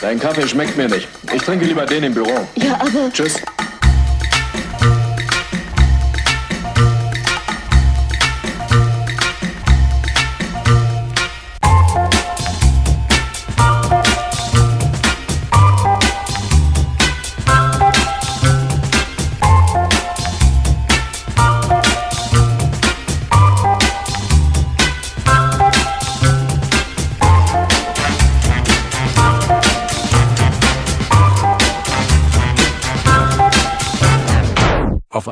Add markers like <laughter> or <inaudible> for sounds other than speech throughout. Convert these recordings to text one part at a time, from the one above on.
Dein Kaffee schmeckt mir nicht. Ich trinke lieber den im Büro. Ja, aber Tschüss.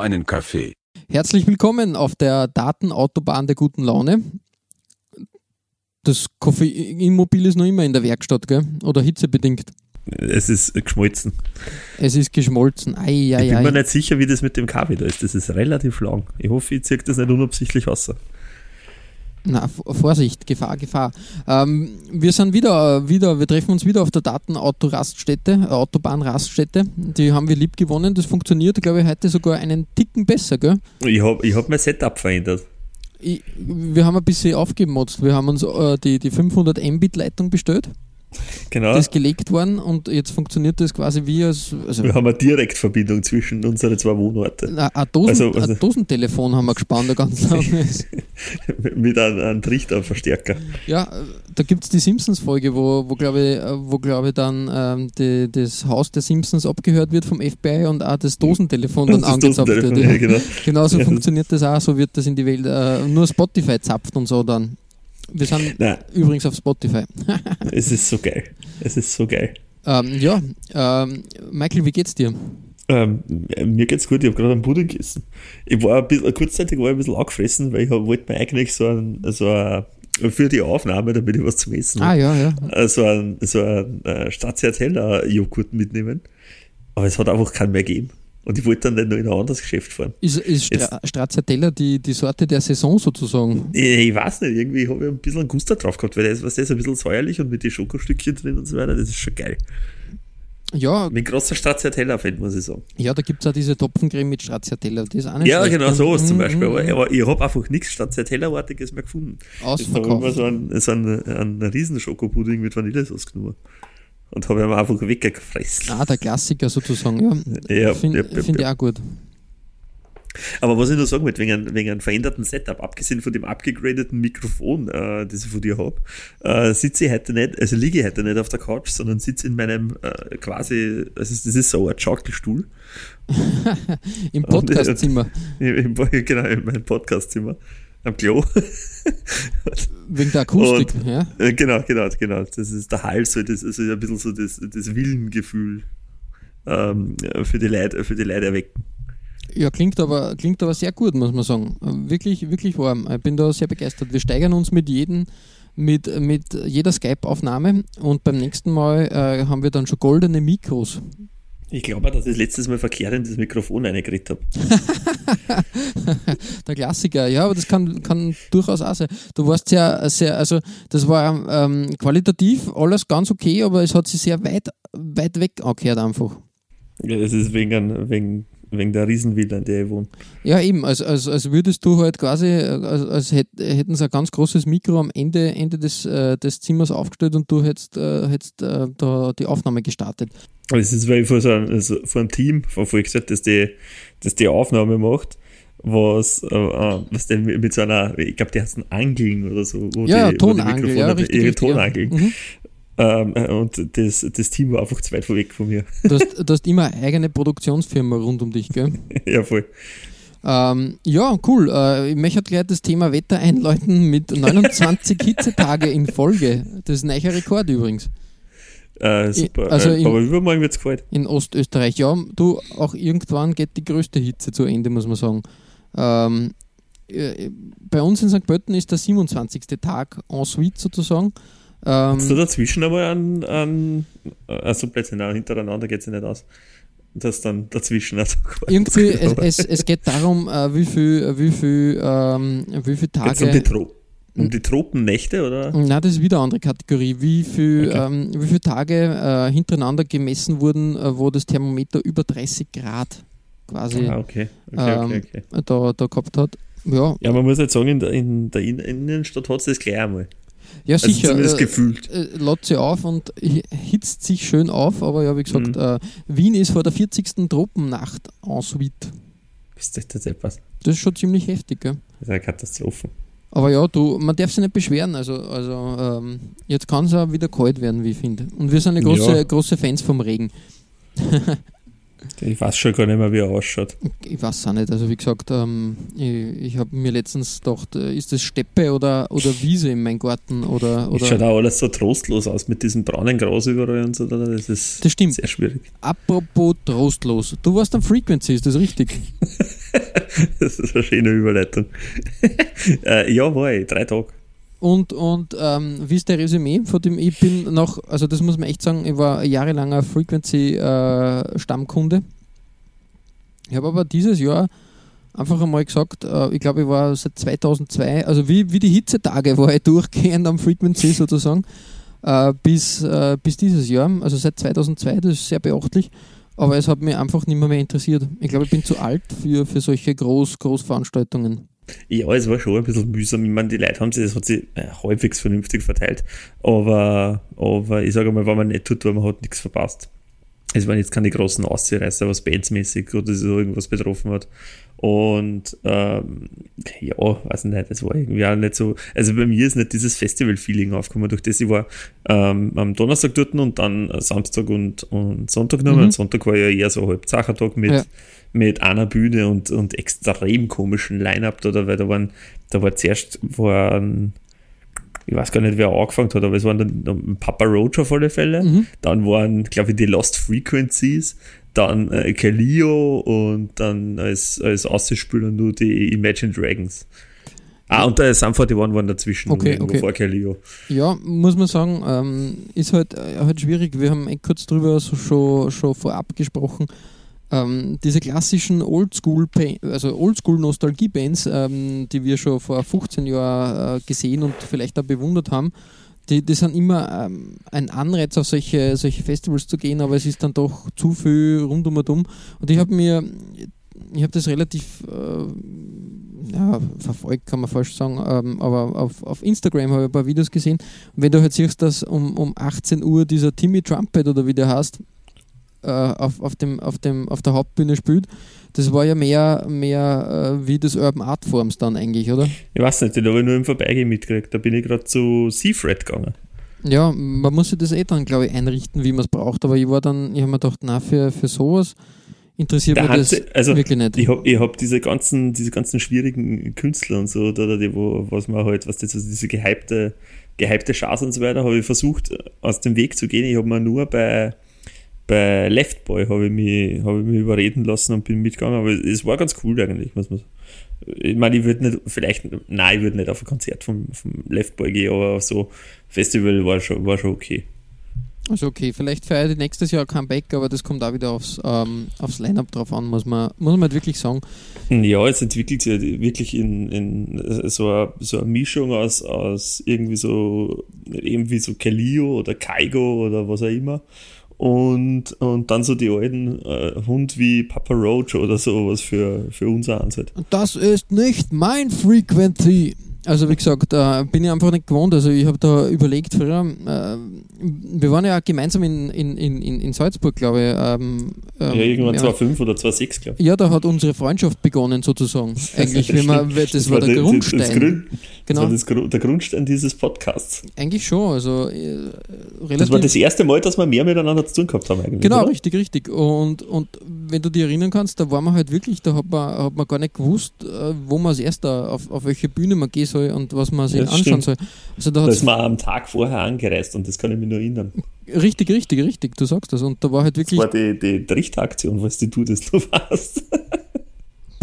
Einen Kaffee. Herzlich willkommen auf der Datenautobahn der guten Laune. Das Koffeinmobil ist noch immer in der Werkstatt, gell? Oder hitzebedingt. Es ist geschmolzen. Es ist geschmolzen. Ei, ich ei, bin mir ei. nicht sicher, wie das mit dem Kaffee da ist. Das ist relativ lang. Ich hoffe, ich ziehe das nicht unabsichtlich aus. Na, Vorsicht, Gefahr, Gefahr. Ähm, wir sind wieder, wieder, wir treffen uns wieder auf der Datenauto-Raststätte, äh, Autobahn-Raststätte. Die haben wir lieb gewonnen. Das funktioniert, glaube ich, heute sogar einen Ticken besser, gell? Ich habe ich hab mein Setup verändert. Ich, wir haben ein bisschen aufgemotzt. Wir haben uns äh, die, die 500 Mbit-Leitung bestellt. Genau. Ist gelegt worden und jetzt funktioniert das quasi wie als. Also, wir haben eine Direktverbindung zwischen unseren zwei Wohnorten. Na, ein, Dosen, Also- also- ein Dosentelefon haben wir gespannt, ganz <laughs> mit einem, einem Trichterverstärker. ja, da gibt es die Simpsons-Folge, wo, wo glaube ich, wo, glaub ich dann ähm, die, das Haus der Simpsons abgehört wird vom FBI und auch das Dosentelefon dann Das angezapft wird. Dosentelefon, ja, genau. Genauso Ja. funktioniert das auch, so wird das in die Welt. Äh, nur Spotify zapft und so dann. Wir sind Nein, übrigens auf Spotify. <laughs> es ist so geil. Es ist so geil. ähm, ja, ähm, Michael, wie geht's dir? Ähm, mir geht's gut, ich habe gerade einen Pudding gegessen. Ich war ein bisschen, kurzzeitig war ich ein bisschen angefressen, weil ich wollte mir eigentlich so ein, so ein, für die Aufnahme, damit ich was zum Essen Ah, habe, ja, ja. äh, so ein, so ein äh, Stracciatella-Joghurt mitnehmen. Aber es hat einfach keinen mehr gegeben. Und ich wollte dann nicht noch in ein anderes Geschäft fahren. Ist, ist Stra Stracciatella die, die Sorte der Saison sozusagen? Ich, ich weiß nicht, irgendwie habe ich ein bisschen einen Guster drauf gehabt, weil der ist, was der ist ein bisschen säuerlich und mit den Schokostückchen drin und so weiter, das ist schon geil. Ja, bin großer Stracciatella-Fan, muss ich sagen. ja da gibt es auch diese Topfencreme mit Stracciatella. Die ist auch nicht Ja, schlecht. genau, sowas zum Mhm, Beispiel. Aber, aber ich habe einfach nichts Stracciatella-artiges mehr gefunden. Jetzt habe ich Ausverkauft. mir so einen, so einen, einen riesen Schokopudding mit Vanillesauce genommen. Und habe ihn einfach weggefressen. Ah, der Klassiker sozusagen, ja. Ja, Finde ja, ja, find ich auch gut. Aber was ich nur sagen wollte, wegen, einem- wegen einem veränderten Setup, abgesehen von dem abgegradeten Mikrofon, äh, das ich von dir habe, äh, sitze ich heute nicht, also liege ich heute nicht auf der Couch, sondern sitze in meinem äh, quasi, also das ist so ein Schaukelstuhl, <laughs> Im Podcastzimmer. <laughs> im, im, genau, in meinem Podcastzimmer, am Klo. Wegen der Akustik, Und- ja. Äh, Genau, genau, genau. Das ist der Hals, so das ist ein bisschen so das, das Willengefühl ähm, für die Leute, für die Leute erwecken. Ja, klingt aber, klingt aber sehr gut, muss man sagen. Wirklich, wirklich warm. Ich bin da sehr begeistert. Wir steigern uns mit jedem, mit, mit jeder Skype-Aufnahme und beim nächsten Mal äh, haben wir dann schon goldene Mikros. Ich glaube, dass ich letztes Mal verkehrt in das Mikrofon reingeredet habe. <laughs> Der Klassiker, ja, aber das kann, kann durchaus auch sein. Du warst sehr, sehr, also das war ähm, qualitativ alles ganz okay, aber es hat sich sehr weit, weit weg angehört einfach. Ja, das ist wegen, wegen, wegen der Riesenvilla, in der ich wohne. Ja, eben, als, als, als würdest du halt quasi, als, als hätt, hätten sie ein ganz großes Mikro am Ende, Ende des, äh, des Zimmers aufgestellt und du hättest, äh, hättest äh, da die Aufnahme gestartet. Das ist, weil ich vor, so einem, also vor einem Team verfolgt habe, das die, das die Aufnahme macht, was, äh, äh, was denn mit so einer, ich glaube, die heißen Angeln oder so. Wo Ja, die, Tonangel, wo die ja, richtig. ihre richtig, ja. Tonangeln. Mhm. Ähm, und das, das Team war einfach zu weit weg von mir. Du, hast, <laughs> du hast immer eine eigene Produktionsfirma rund um dich, gell? <laughs> ja, voll. Ähm, ja, cool. Äh, ich möchte gleich das Thema Wetter einläuten mit 29 <laughs> Hitzetage in Folge. Das ist ein neuer Rekord übrigens Äh, super. also äh, in- aber übermorgen wird es kalt. in Ostösterreich. Ja, du, auch irgendwann geht die größte Hitze zu Ende, muss man sagen. Ähm, äh, bei uns in St. Pölten ist der 27. Tag en suite sozusagen. Ähm, Hast du dazwischen einmal an, an also plötzlich nein, hintereinander geht es ja nicht aus. Das dann dazwischen also irgendwie, <laughs> es, es, es geht darum, äh, wie viel, wie viel, ähm, wie viel Geht's um die, Tage. Um die Tropennächte oder? Na, das ist wieder eine andere Kategorie. Wie viel, Okay. ähm, wie viele Tage äh, hintereinander gemessen wurden, äh, wo das Thermometer über 30 Grad quasi Ah, okay. Okay, ähm, da, da gehabt hat. Ja, Ja, man muss jetzt sagen, in der, in der In- Innenstadt hat es das gleich einmal. Ja, Also sicher. zumindest äh, gefühlt. äh, lädt sie auf und hi- hitzt sich schön auf, aber ja, wie gesagt, Mhm. äh, Wien ist vor der 40. Tropennacht en suite. Ist das jetzt etwas? Das ist schon ziemlich heftig, gell? Das ist eine Katastrophe. Aber ja, du, man darf sich nicht beschweren. Also, also ähm, jetzt kann es auch wieder kalt werden, wie ich finde. Und wir sind ja große, Ja. große Fans vom Regen. <laughs> Ich weiß schon gar nicht mehr, wie er ausschaut. Ich weiß auch nicht. Also wie gesagt, ähm, ich, ich habe mir letztens gedacht, äh, ist das Steppe oder, oder Wiese in meinem Garten oder, Es schaut oder auch alles so trostlos aus mit diesem braunen Gras überall und so. Das ist Das stimmt. sehr schwierig. apropos trostlos. Du warst am Frequency, ist das richtig? <laughs> Das ist eine schöne Überleitung. <laughs> äh, ja, war ich. Drei Tage. Und, und ähm, wie ist der Resümee von dem? Ich bin noch, also das muss man echt sagen, ich war jahrelanger Frequency-Stammkunde. ich habe aber dieses Jahr einfach einmal gesagt, äh, ich glaube, ich war seit 2002, also wie, wie die Hitzetage war ich durchgehend am Frequency <laughs> sozusagen, äh, bis, äh, bis dieses Jahr, also seit 2002, das ist sehr beachtlich. Aber es hat mich einfach nicht mehr, mehr interessiert. Ich glaube, ich bin zu alt für, für solche Groß, Großveranstaltungen. Ja, es war schon ein bisschen mühsam. Ich meine, die Leute haben sich, das hat sich äh, halbwegs vernünftig verteilt. Aber, aber ich sage mal, wenn man nicht tut, weil man hat nichts verpasst. Es waren jetzt keine großen Ausziehreißer, was bandsmäßig oder so irgendwas betroffen hat. Und ähm, ja, weiß nicht, das war irgendwie auch nicht so. Also bei mir ist nicht dieses Festival-Feeling aufgekommen, durch das ich war ähm, am Donnerstag dort und dann Samstag und, und Sonntag noch. Mhm. Und Sonntag war ja eher so halb Zachertag mit, Ja. mit einer Bühne und, und extrem komischen Line-Up da, weil da waren, da war zuerst waren, ich weiß gar nicht, wer angefangen hat, aber es waren dann Papa Roach auf alle Fälle. Mhm. Dann waren, glaube ich, die Lost Frequencies, dann äh, Kalio und dann als, als Außenspieler nur die Imagine Dragons. Ah, und der Sum 41 waren dazwischen, Okay, okay. vor Kalio. Ja, muss man sagen, ähm, ist halt, äh, halt schwierig. Wir haben eh kurz drüber so schon, schon vorab gesprochen. Ähm, diese klassischen Oldschool, also Oldschool-Nostalgie-Bands, ähm, die wir schon vor 15 Jahren äh, gesehen und vielleicht auch bewundert haben, die, die sind immer ähm, ein Anreiz, auf solche, solche Festivals zu gehen, aber es ist dann doch zu viel rundum und um. Und ich habe mir, ich habe das relativ äh, ja, verfolgt, kann man falsch sagen, ähm, aber auf, auf Instagram habe ich ein paar Videos gesehen. Und wenn du halt siehst, dass um, um 18 Uhr dieser Timmy Trumpet oder wie der heißt, äh, auf, auf, dem, auf, dem, auf der Hauptbühne spielt, das war ja mehr, mehr äh, wie das Urban Art Forms dann eigentlich, oder? Ich weiß nicht, den habe ich nur im Vorbeigehen mitgekriegt. Da bin ich gerade zu Seafred gegangen. Ja, man muss sich das eh dann, glaube ich, einrichten, wie man es braucht. Aber ich war dann, ich habe mir gedacht, na, für, für sowas interessiert Der mich das also wirklich nicht. Ich habe ich hab diese ganzen, diese ganzen schwierigen Künstler und so, oder die, wo, was man halt, was das, also diese gehypte, gehypte Chance und so weiter, habe ich versucht, aus dem Weg zu gehen. Ich habe mir nur bei, bei Left Boy habe ich, mich, hab ich mich überreden lassen und bin mitgegangen, aber es war ganz cool eigentlich, muss man. Ich meine, ich würde nicht, vielleicht, nein, ich würde nicht auf ein Konzert vom, vom Left Boy gehen, aber auf so Festival war schon, war schon okay. Also okay, vielleicht feiert ich nächstes Jahr ein Comeback, aber das kommt auch wieder aufs, ähm, aufs Line-Up drauf an, muss man, muss man halt wirklich sagen. Ja, es entwickelt sich wirklich in, in so, eine, so eine Mischung aus, aus irgendwie so, irgendwie so Kalio oder Kaigo oder was auch immer. Und, und dann so die alten äh, Hund wie Papa Roach oder so, was für, für unser Ansatz. Das ist nicht mein Frequency. Also wie gesagt, äh, bin ich einfach nicht gewohnt. Also ich habe da überlegt früher, äh, wir waren ja gemeinsam in, in, in, in Salzburg, glaube ich. Ähm, ähm, Ja, irgendwann ja, 2,5 oder 2,6, glaube ich. Ja, da hat unsere Freundschaft begonnen sozusagen. <laughs> Eigentlich, wenn man, Stimmt. das, war der die- Das, Grundstein. Genau. das war das, der Grundstein dieses Podcasts. Eigentlich schon. Also äh, relativ. Das war das erste Mal, dass wir mehr miteinander zu tun gehabt haben eigentlich. Genau, oder? richtig, richtig. Und, und wenn du dich erinnern kannst, da war man halt wirklich, da hat man, hat man gar nicht gewusst, äh, wo man als erster, auf, auf welche Bühne man gehen soll und was man sich Ja, das anschauen stimmt. soll. Also da Da ist man am Tag vorher angereist und das kann ich mich nur erinnern. richtig, richtig, richtig, du sagst das. Und da war halt Das wirklich, war die, die Trichtaktion, was die du das noch <laughs> warst.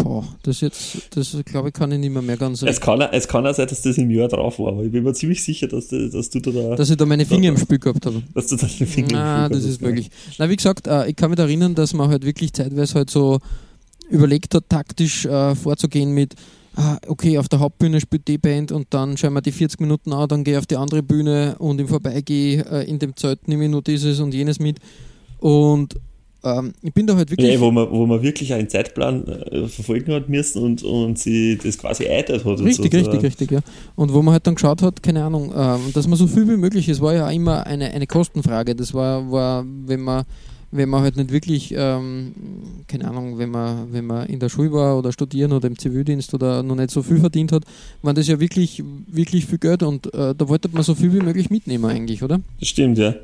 Boah, das jetzt, das glaube ich, kann ich nicht mehr, mehr ganz Es kann, es kann auch sein, dass das im Jahr drauf war, aber ich bin mir ziemlich sicher, dass, du- dass du da, dass ich da meine Finger im Spiel gehabt habe. dass du da den Finger im Na, Flug das hast, ist ja. möglich. Na, wie gesagt, äh, ich kann mich da erinnern, dass man halt wirklich zeitweise halt so überlegt hat, taktisch äh, vorzugehen mit, ah, okay, auf der Hauptbühne spielt die Band und dann schauen wir die 40 Minuten an, dann gehe ich auf die andere Bühne und im Vorbeigeh äh, in dem Zelt nehme ich nur dieses und jenes mit. Und ähm, ich bin da halt wirklich. Ja, wo man, wo man wirklich einen Zeitplan äh, verfolgen hat müssen und, und sie das quasi eitert hat. Richtig, so. richtig, richtig, ja. Und wo man halt dann geschaut hat, keine Ahnung, ähm, dass man so viel wie möglich ist, war ja immer eine, eine Kostenfrage. Das war, war, wenn man wenn man halt nicht wirklich, ähm, keine Ahnung, wenn man, wenn man in der Schule war oder studieren oder im Zivildienst oder noch nicht so viel verdient hat, war das ja wirklich, wirklich viel Geld und äh, da wollte man so viel wie möglich mitnehmen eigentlich, oder? Das stimmt, ja.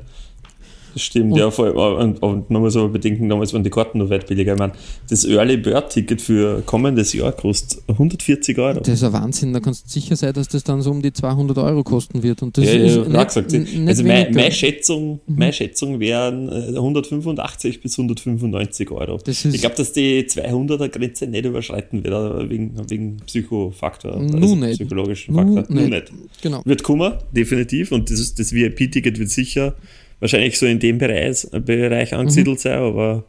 Stimmt, und ja. Voll, und, und, man muss aber bedenken, damals waren die Karten noch weit billiger. Ich meine, das Early Bird Ticket für kommendes Jahr kostet 140 Euro. Das ist ein Wahnsinn. Da kannst du sicher sein, dass das dann so um die 200 Euro kosten wird. Und das ja, ist ja, nicht, gesagt. nicht also meine, meine, Schätzung, mhm. meine Schätzung wären 185 bis 195 Euro. ich glaube, dass die 200er Grenze nicht überschreiten wird, wegen, wegen Psychofaktor, also Nun nicht. psychologischen Faktor. Nun nicht. Genau. Wird kommen, definitiv. Und das, das VIP-Ticket wird sicher wahrscheinlich so in dem Bereich, Bereich angesiedelt mhm. sein, aber.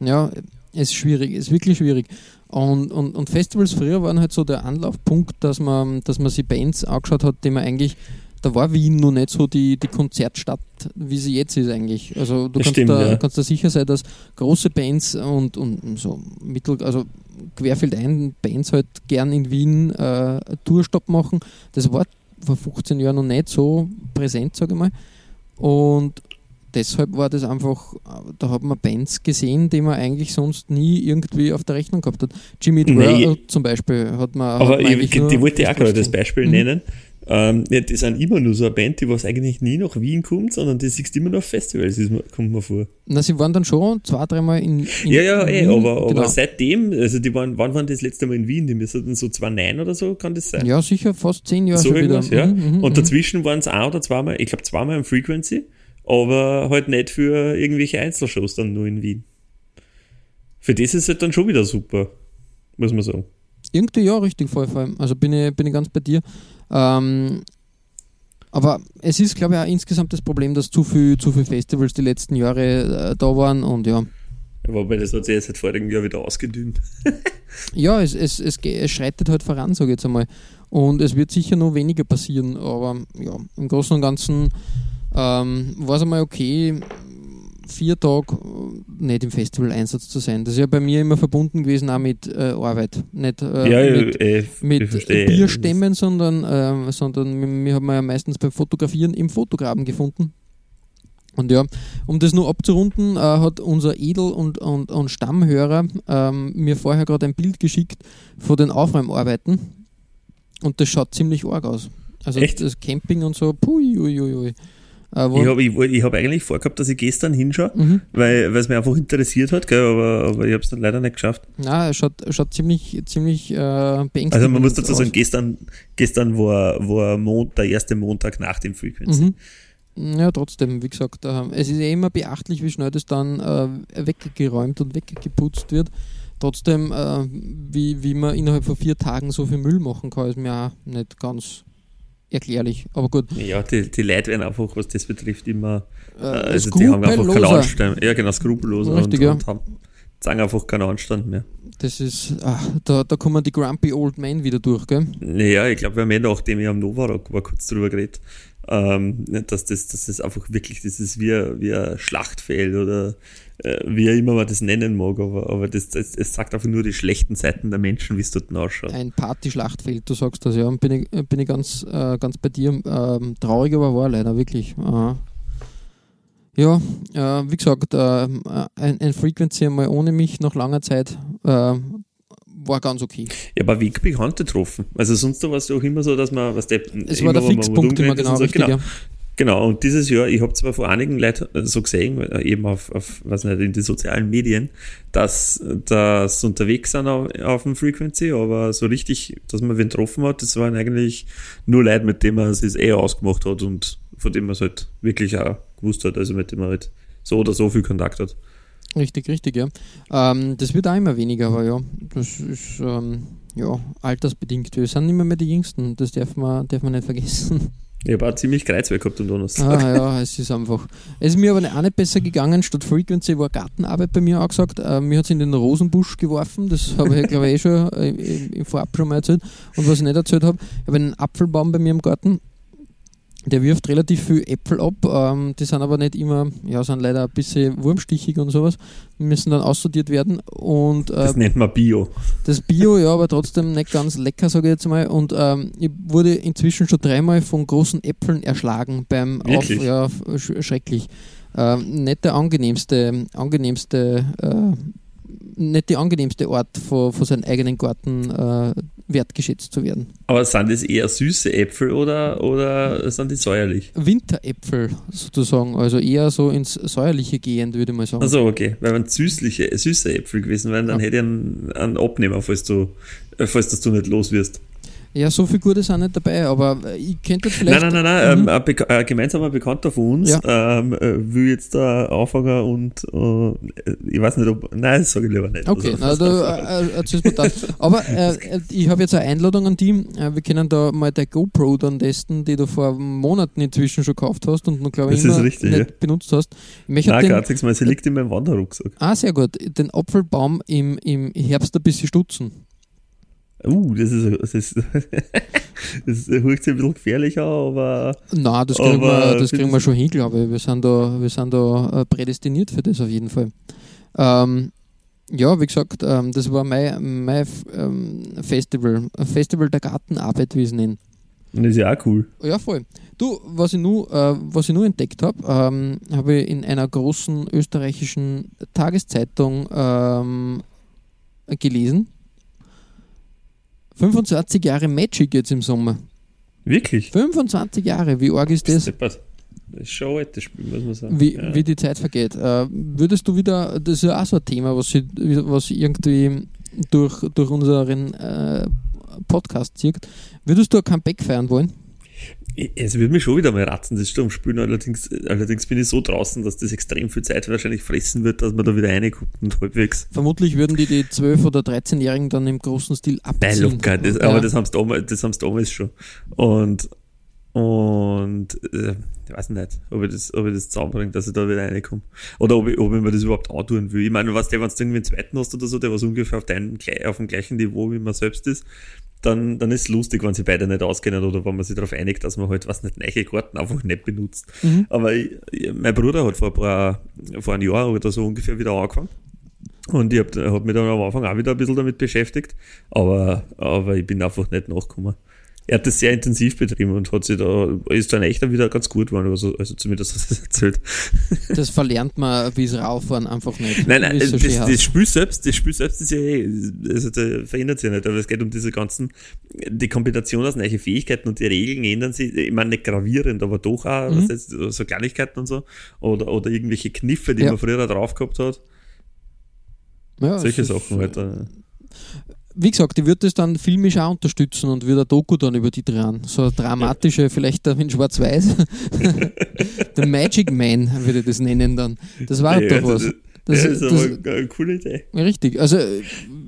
Ja, es ist schwierig, es ist wirklich schwierig. Und, und, und Festivals früher waren halt so der Anlaufpunkt, dass man, dass man sich Bands angeschaut hat, die man eigentlich, da war Wien noch nicht so die, die Konzertstadt, wie sie jetzt ist eigentlich. Also du kannst, stimmt, da, ja. kannst da sicher sein, dass große Bands und, und so mittel, also querfeld ein Bands halt gern in Wien äh, Tourstopp machen. Das war vor 15 Jahren noch nicht so präsent, sage ich mal. Und deshalb war das einfach, da hat man Bands gesehen, die man eigentlich sonst nie irgendwie auf der Rechnung gehabt hat. Jimmy Dwyer zum Beispiel hat man. Aber hat man ich, die wollte ich auch gerade das Beispiel mhm. nennen. Ähm, ja, die sind immer nur so eine Band, die was eigentlich nie nach Wien kommt, sondern die siehst immer noch auf Festivals, kommt mir vor. Na, sie waren dann schon zwei, dreimal in, in Ja, ja, ey, Wien, aber, genau. aber seitdem, also die waren, wann waren das letzte Mal in Wien? Die müssten so 2009 oder so, kann das sein? Ja, sicher, fast zehn Jahre so schon wieder. Ja. Mhm, mhm, Und dazwischen waren es ein oder zweimal, ich glaube zweimal im Frequency, aber halt nicht für irgendwelche Einzelshows dann nur in Wien. Für das ist es halt dann schon wieder super, muss man sagen. Irgendwie ja, richtig voll, vor allem. Also bin ich, bin ich ganz bei dir. Ähm, aber es ist, glaube ich, auch insgesamt das Problem, dass zu viel, zu viel Festivals die letzten Jahre äh, da waren und ja. wobei das hat sich jetzt seit vorigen Jahr wieder ausgedünnt. <laughs> ja, es, es, es, es schreitet halt voran, sage ich jetzt einmal. Und es wird sicher noch weniger passieren, aber ja, im Großen und Ganzen ähm, war es einmal okay, vier Tage nicht im Festival-Einsatz zu sein. Das ist ja bei mir immer verbunden gewesen auch mit äh, Arbeit. Nicht äh, ja, mit, äh, mit Bierstämmen, sondern, äh, sondern wir haben ja meistens beim Fotografieren im Fotograben gefunden. Und ja, um das nur abzurunden, äh, hat unser Edel- und, und, und Stammhörer ähm, mir vorher gerade ein Bild geschickt von den Aufräumarbeiten. Und das schaut ziemlich arg aus. Also Echt? das Camping und so, pui, ui, ui, ui. Äh, ich habe ich, ich hab eigentlich vorgehabt, dass ich gestern hinschaue, mhm. weil es mich einfach interessiert hat, gell, aber, aber ich habe es dann leider nicht geschafft. Na, es schaut, schaut ziemlich, ziemlich äh, beängstigend Also man muss dazu sagen, gestern, gestern war, war Mond, der erste Montag nach dem Frequency. Mhm. Ja, trotzdem, wie gesagt, äh, es ist ja immer beachtlich, wie schnell das dann äh, weggeräumt und weggeputzt wird. Trotzdem, äh, wie, wie man innerhalb von vier Tagen so viel Müll machen kann, ist mir auch nicht ganz erklärlich. Aber gut. Ja, die, die Leute werden einfach, was das betrifft, immer. Äh, also die haben einfach keinen Anstand. Ja, genau, skrupelloser Richtig, und, ja. und haben, sagen einfach keinen Anstand mehr. Das ist, ach, da, da kommen die Grumpy Old Men wieder durch, gell? Naja, ich glaube, wir haben ja nachdem ich am Novarock war, kurz drüber geredet, ähm, dass, das, dass das einfach wirklich, das ist wie, wie ein Schlachtfeld oder äh, wie immer man das nennen mag, aber, aber das, das, das sagt einfach nur die schlechten Seiten der Menschen, wie es dort ausschaut. Ein Partyschlachtfeld, du sagst das, ja, und bin ich, bin ich ganz, äh, ganz bei dir. Ähm, traurig, aber wahr leider, wirklich. Aha. Ja, äh, wie gesagt, äh, ein, ein Frequency einmal ohne mich nach langer Zeit äh, war ganz okay. Ja, aber Weg bekannt getroffen. Also sonst war es auch immer so, dass man, was der Es war der Fixpunkt immer genau richtig, genau. ja. Genau, und dieses Jahr, ich habe zwar von einigen Leuten so gesehen, äh, eben auf, auf was nicht, in den sozialen Medien, dass das unterwegs sind auf, auf dem Frequency, aber so richtig, dass man wen getroffen hat, das waren eigentlich nur Leute, mit denen man es eh ausgemacht hat und von dem man es halt wirklich auch gewusst hat, also mit dem man halt so oder so viel Kontakt hat. Richtig, richtig, ja. Ähm, das wird auch immer weniger, aber ja, das ist ähm, ja, altersbedingt. Wir sind immer mehr die Jüngsten, das darf man, darf man nicht vergessen. Ich habe auch ziemlich Kreuzweg gehabt am Donnerstag. Ah, ja, es ist einfach. Es ist mir aber auch nicht besser gegangen. Statt Frequency war Gartenarbeit bei mir angesagt. Äh, mir hat es in den Rosenbusch geworfen. Das habe ich, glaube ich, eh schon äh, im Vorab schon mal erzählt. Und was ich nicht erzählt habe, ich habe einen Apfelbaum bei mir im Garten. Der wirft relativ viel Äpfel ab, ähm, die sind aber nicht immer, ja, sind leider ein bisschen wurmstichig und sowas, müssen dann aussortiert werden und äh, Das nennt man Bio. das Bio, ja, aber trotzdem nicht ganz lecker, sage ich jetzt mal. Und ähm, ich wurde inzwischen schon dreimal von großen Äpfeln erschlagen beim Auf. Wirklich? Ja, sch schrecklich. Ähm, nicht der angenehmste, angenehmste, äh, nicht die angenehmste Art, von, von seinem eigenen Garten äh, wertgeschätzt zu werden. Aber sind das eher süße Äpfel oder, oder sind die säuerlich? Winteräpfel sozusagen, also eher so ins säuerliche gehend, würde ich mal sagen. Also okay, weil wenn süßliche, süße Äpfel gewesen wären, dann Ja. hätte ich einen, einen Abnehmer, falls du, äh, falls das du nicht los wirst. Ja, so viel Gute sind nicht dabei, aber äh, ich könnte vielleicht. Nein, nein, nein, nein. Mhm. Ähm, ein, ein gemeinsamer Bekannter von uns ähm, äh, will jetzt da anfangen und äh, ich weiß nicht, ob. Nein, das sage ich lieber nicht. Okay, Also, na, du äh, äh, erzählst mir das. Aber äh, äh, ich habe jetzt eine Einladung an die. Äh, wir können da mal der GoPro dann testen, die du vor Monaten inzwischen schon gekauft hast und noch, glaube ich, immer richtig, nicht ja. benutzt hast. Ich möchte Nein, gar nichts mehr. Sie liegt in meinem Wanderrucksack. ah, sehr gut, den Apfelbaum im, im Herbst ein bisschen stutzen. Uh, das ist, das ist, <laughs> das hört sich ein bisschen gefährlich an, aber Na, das kriegen, wir, das kriegen wir schon hin, glaube ich. Wir sind da, wir sind da äh, prädestiniert für das auf jeden Fall. Ähm, ja, wie gesagt, ähm, das war mein, mein ähm, Festival, ein Festival der Gartenarbeit, wie ich es nenne. das ist ja auch cool. Ja, voll. Du, was ich nur, äh, was ich nur entdeckt habe, ähm, habe ich in einer großen österreichischen Tageszeitung ähm, gelesen. 25 Jahre Magic jetzt im Sommer. Wirklich? 25 Jahre, wie arg ist das? Das ist schon ein altes Spiel, muss man sagen. Wie, ja. wie die Zeit vergeht. Äh, würdest du wieder, das ist ja auch so ein Thema, was, sie, was irgendwie durch, durch unseren äh, Podcast zieht. Würdest du ein Comeback feiern wollen? Es würde mich schon wieder mal ratzen, das Sturmspielen. Allerdings, allerdings bin ich so draußen, dass das extrem viel Zeit wahrscheinlich fressen wird, dass man da wieder reinkommt und halbwegs. Vermutlich würden die die 12- oder 13-Jährigen dann im großen Stil Nein, abziehen. locker. Das, Ja. Aber das haben sie damals, das haben sie damals schon. Und, und äh, ich weiß nicht, ob ich das, ob ich das zusammenbringe, dass ich da wieder reinkomme. Oder ob ich, ob ich mir das überhaupt antun will. Ich meine, was der, wenn du irgendwie einen zweiten hast oder so, der was ungefähr auf, deinem, auf dem gleichen Niveau wie man selbst ist, dann, dann ist es lustig, wenn sie beide nicht auskennen oder wenn man sich darauf einigt, dass man halt, was nicht, neue Karten einfach nicht benutzt. Mhm. Aber ich, ich, mein Bruder hat vor ein paar, vor einem Jahr oder so ungefähr wieder angefangen. Und ich habe hab mich dann am Anfang auch wieder ein bisschen damit beschäftigt, aber, aber ich bin einfach nicht nachgekommen. Er hat das sehr intensiv betrieben und hat sich da, ist dann echt dann wieder ganz gut geworden, also, also zumindest hat er erzählt. Das verlernt man, wie es rauffahren, einfach nicht. Nein, nein, so das, das. Spiel selbst, das Spiel selbst ist ja eh, also da verändert sich ja nicht, aber es geht um diese ganzen, die Kombination aus neue Fähigkeiten und die Regeln ändern sich, ich meine nicht gravierend, aber doch auch, Mhm. was heißt, so Kleinigkeiten und so, oder, oder irgendwelche Kniffe, die Ja. man früher drauf gehabt hat, ja, solche Sachen halt. Wie gesagt, ich würde das dann filmisch auch unterstützen und würde ein Doku dann über die dran. So eine dramatische, vielleicht auch in Schwarz-Weiß. <laughs> The Magic Man würde ich das nennen dann. Das war Ja, doch was. Das, Das, das ist das, aber eine coole Idee. richtig. Also,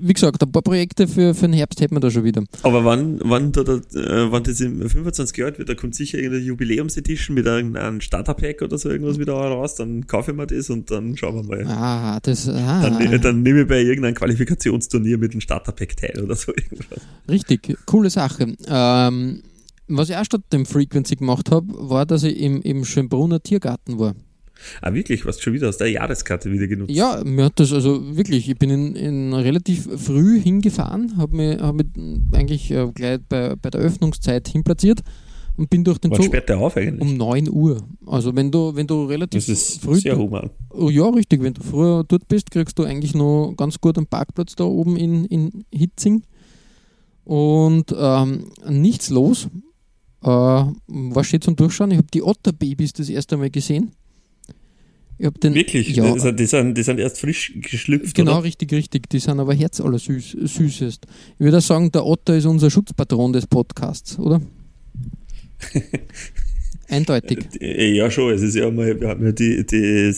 wie gesagt, ein paar Projekte für, für den Herbst hätten wir da schon wieder. Aber wann, wann, da, da, äh, wann das im 25 Jahre alt wird, da kommt sicher irgendeine Jubiläumsedition mit irgendeinem Starter-Pack oder so irgendwas wieder raus, dann kaufe ich mir das und dann schauen wir mal. Ah, das. Ah, Dann, ne- dann nehme ich bei irgendeinem Qualifikationsturnier mit dem Starter-Pack teil oder so irgendwas. Richtig, coole Sache. Ähm, was ich auch statt dem Frequency gemacht habe, war, dass ich im, im Schönbrunner Tiergarten war. Ah, wirklich? Was schon wieder aus der Jahreskarte wieder genutzt? Ja, mir hat das also wirklich, ich bin in, in relativ früh hingefahren, habe mich, hab mich eigentlich äh, gleich bei, bei der Öffnungszeit hinplatziert und bin durch den Wann Zoo sperrt der auf eigentlich? um 9 Uhr. Also wenn du, wenn du relativ das ist früh sehr human. Oh, ja, richtig. Wenn du früher dort bist, kriegst du eigentlich noch ganz gut einen Parkplatz da oben in, in Hitzing. Und ähm, nichts los. Äh, was steht zum Durchschauen? Ich habe die Otterbabys das erste Mal gesehen. Den, Wirklich? Ja, Die, sind, die, sind, die sind erst frisch geschlüpft, genau, oder? richtig, richtig. Die sind aber Herz aller süß, süßest. Ich würde sagen, der Otter ist unser Schutzpatron des Podcasts, oder? <laughs> Eindeutig. Äh, Ja, schon. Es ist ja mal, wir haben ja die, die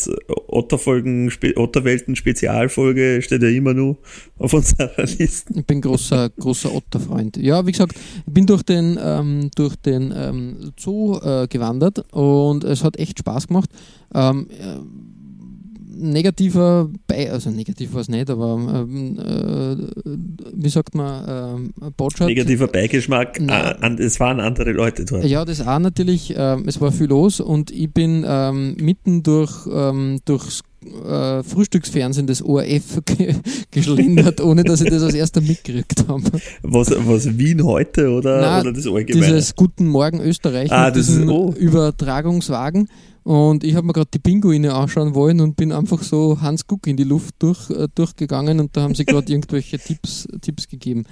Otterfolgen, Spe- Otterwelten-Spezialfolge steht ja immer nur auf unserer <laughs> Liste. Ich bin großer, großer Otterfreund. Ja, wie gesagt, ich bin durch den, ähm, durch den ähm, Zoo äh, gewandert und es hat echt Spaß gemacht. Ähm, äh, negativer, Be also negativ war es nicht, aber ähm, äh, wie sagt man, äh, Botschaft. Negativer Beigeschmack, Na. äh, es waren andere Leute dort. Ja, das auch natürlich. ähm, es war viel los und ich bin ähm, mitten durch, ähm, durchs äh, Frühstücksfernsehen des ORF <laughs> ge geschlendert, ohne dass ich das als erster mitgekriegt habe. Was, was Wien heute oder, Nein, oder das Allgemeine? Dieses Guten Morgen Österreich Ah, mit diesem ist- oh. Übertragungswagen. Und ich habe mir gerade die Pinguine anschauen wollen und bin einfach so Hans Guck in die Luft durch, äh, durchgegangen und da haben sie gerade <laughs> irgendwelche Tipps, Tipps gegeben.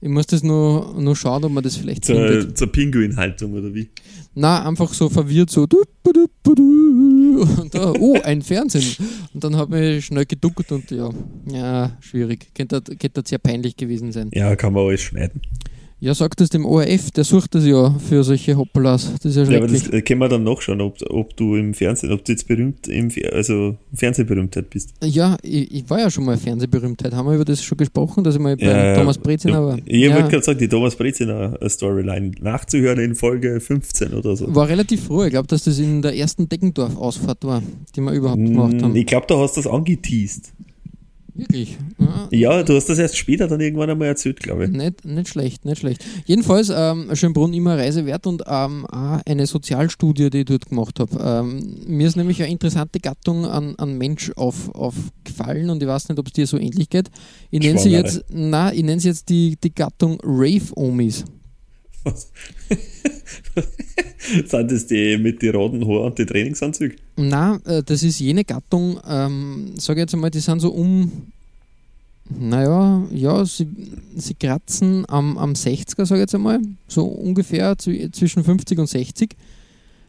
Ich muss das nur, nur schauen, ob man das vielleicht findet. zur, zur Pinguinhaltung oder wie? Na, einfach so verwirrt, so und da, oh, ein Fernsehen. Und dann habe ich schnell geduckt und ja, ja, schwierig. Könnte, könnte sehr peinlich gewesen sein. Ja, kann man alles schneiden. Ja, sagt es dem ORF, der sucht das ja für solche Hoppalas. Das ist ja Ja, aber das äh, können wir dann nachschauen, ob, ob du im Fernsehen, ob du jetzt berühmt, im, also Fernsehberühmtheit bist. Ja, ich, ich war ja schon mal Fernsehberühmtheit. Haben wir über das schon gesprochen, dass ich mal bei Ja, Thomas Brezina war? Ich ja, wollte gerade sagen, die Thomas Breziner Storyline nachzuhören in Folge 15 oder so. war relativ früh. Ich glaube, dass das in der ersten Deckendorf-Ausfahrt war, die wir überhaupt gemacht Mm, haben. Ich glaube, du hast das angeteased. Wirklich. Ja, Ja, du hast das erst später dann irgendwann einmal erzählt, glaube ich. Nicht, nicht schlecht, nicht schlecht. Jedenfalls, ähm, Schönbrunn immer Reise wert und ähm, auch eine Sozialstudie, die ich dort gemacht habe. Ähm, mir ist nämlich eine interessante Gattung an, an Mensch auf, aufgefallen und ich weiß nicht, ob es dir so ähnlich geht. Ich nenne sie jetzt, na, ich nenne sie jetzt die, die Gattung Rave-Omis. Was? Sind das die mit den roten Haaren und die Trainingsanzügen? Na, äh, das ist jene Gattung, ähm, sage ich jetzt einmal, die sind so um, naja, ja, sie, sie kratzen am, am 60er, sage ich jetzt einmal, so ungefähr zw- zwischen 50 und 60,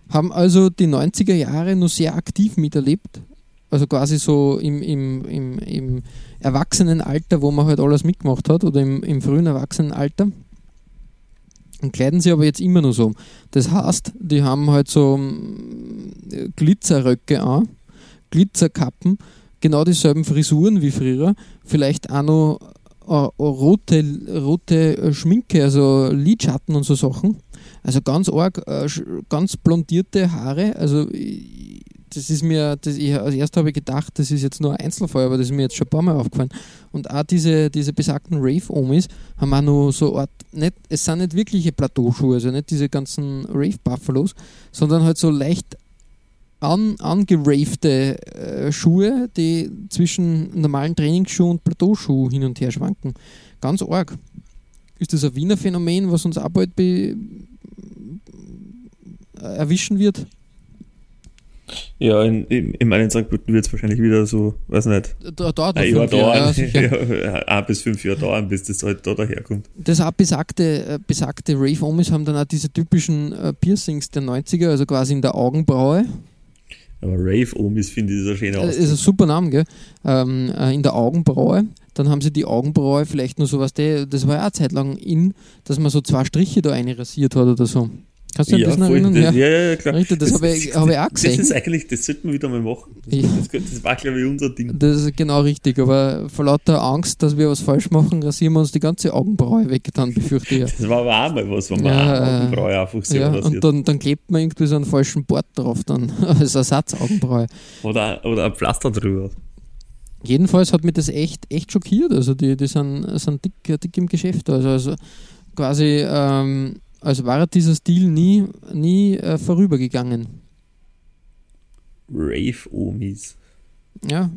haben also die 90er Jahre nur sehr aktiv miterlebt, also quasi so im, im, im, im Erwachsenenalter, wo man halt alles mitgemacht hat, oder im, im frühen Erwachsenenalter. Und kleiden sie aber jetzt immer nur so. Das heißt, die haben halt so mm, Glitzerröcke an, Glitzerkappen, genau dieselben Frisuren wie früher, vielleicht auch noch äh, rote, rote äh, Schminke, also Lidschatten und so Sachen. Also ganz arg, äh, ganz blondierte Haare. Also ich- das ist mir, das, ich, als erstes habe ich gedacht, das ist jetzt nur ein Einzelfall, aber das ist mir jetzt schon ein paar Mal aufgefallen. Und auch diese, diese besagten Rave-Omis haben auch noch so Art, nicht, es sind nicht wirkliche Plateauschuhe, also nicht diese ganzen Rave-Buffalos, sondern halt so leicht an, angeravte äh, Schuhe, die zwischen normalen Trainingsschuhen und Plateauschuhen hin und her schwanken. Ganz arg. Ist das ein Wiener Phänomen, was uns auch bald äh, erwischen wird? Ja, in, in, in meinen St. Pölten wird es wahrscheinlich wieder so, weiß nicht, Da, dauert ein Jahr ja, dauern, <laughs> sicher. ja, ein bis fünf Jahre dauern, bis das halt da daherkommt. Das auch besagte, äh, besagte Rave-Omis haben dann auch diese typischen äh, Piercings der 90er, also quasi in der Augenbraue. Aber Rave-Omis finde ich das ein schöner Äh, ist ein super Name, gell? Ähm, äh, in der Augenbraue. Dann haben sie die Augenbraue vielleicht nur so was, das war ja auch eine Zeit lang in, dass man so zwei Striche da eine rasiert hat oder so. Kannst du dich ja, das noch erinnern? das, ja, ja, klar. Richtig, das habe ich, hab ich auch Das gesehen. ist eigentlich, das sollten wir wieder mal machen. Das, das, das war, glaube ich, unser Ding. Das ist genau richtig, aber vor lauter Angst, dass wir was falsch machen, rasieren wir uns die ganze Augenbraue weg, dann befürchte ich. Das war aber auch mal was, wenn man Ja, Augenbraue einfach so Ja, rasiert. und dann, dann klebt man irgendwie so einen falschen Bart drauf, dann <laughs> als Ersatzaugenbraue. Oder, oder ein Pflaster drüber. Jedenfalls hat mich das echt, echt schockiert. Also die, die sind, sind dick, dick im Geschäft. Also, also quasi, ähm, als war dieser Stil nie, nie äh, vorübergegangen. Rave-Omis. Ja,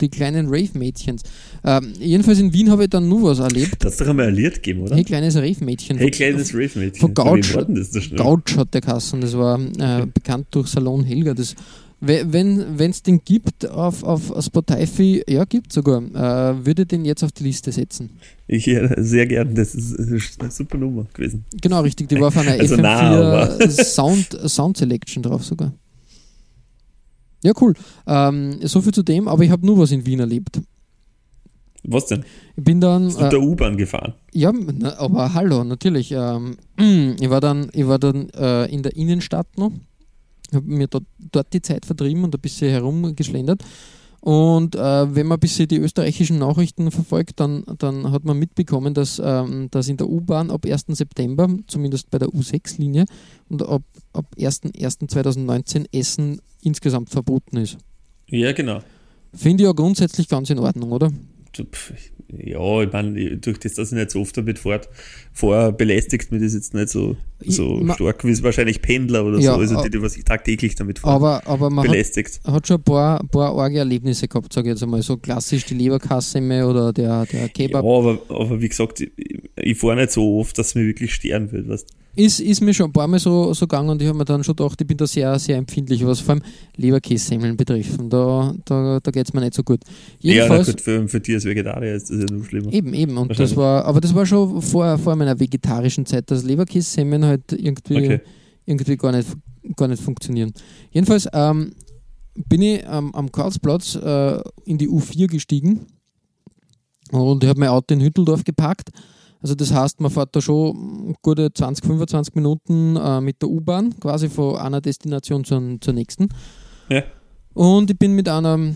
die kleinen Rave-Mädchens. Ähm, jedenfalls in Wien habe ich dann nur was erlebt. Das hat doch einmal ein Lied gegeben, oder? Hey, kleines Rave-Mädchen. Hey, kleines Rave-Mädchen. von wem Gouch- hat der Kassen, das war äh, bekannt durch Salon Helga. Das, wenn es den gibt auf, auf Spotify, ja, gibt sogar, äh, würde den jetzt auf die Liste setzen. Ich ja, sehr gern, das ist eine super Nummer gewesen. Genau, richtig, die war auf einer <laughs> Also FM4 nah, <laughs> Sound, Sound Selection drauf sogar. Ja, cool. Ähm, so viel zu dem, aber ich habe nur was in Wien erlebt. Was denn? Ich bin dann. Bist du mit Äh, der U-Bahn gefahren? ja, na, aber hallo, natürlich. Ähm, <clears throat> ich war dann, ich war dann äh, in der Innenstadt noch, habe mir dort, dort die Zeit vertrieben und ein bisschen herumgeschlendert. Und äh, wenn man ein bisschen die österreichischen Nachrichten verfolgt, dann, dann hat man mitbekommen, dass, ähm, dass in der U-Bahn ab 1. September, zumindest bei der U6-Linie, und ab, ab 1.1.2019 Essen insgesamt verboten ist. Ja, genau. Finde ich ja grundsätzlich ganz in Ordnung, oder? Ja, ich meine, durch das, dass ich nicht so oft damit fahrt, vorher belästigt mich das jetzt nicht so, so ich, stark, wie es wahrscheinlich Pendler oder ja, so, also die, die was ich tagtäglich damit fahren, aber, aber man belästigt. Hat, hat schon ein paar, paar arge Erlebnisse gehabt, sage ich jetzt einmal, so klassisch die Leberkassemme oder der, der Kebab. Ja, aber, aber wie gesagt, ich, ich fahre nicht so oft, dass es mir wirklich stören wird, weißt ist, ist mir schon ein paar Mal so, so gegangen und ich habe mir dann schon gedacht, ich bin da sehr, sehr empfindlich, was vor allem Leberkässemmeln betrifft. Da, da, da geht es mir nicht so gut. Jedenfalls, ja, gut, für, für dich als Vegetarier ist das ja nur schlimmer. Eben, eben. Und das war, aber das war schon vor, vor meiner vegetarischen Zeit, dass Leberkässemmeln halt irgendwie, okay. irgendwie gar, nicht, gar nicht funktionieren. Jedenfalls ähm, bin ich ähm, am Karlsplatz äh, in die U4 gestiegen und ich habe mein Auto in Hütteldorf geparkt also das heißt, man fährt da schon gute 20, 25 Minuten äh, mit der U-Bahn, quasi von einer Destination zur, zur nächsten. Ja. Und ich bin mit einer,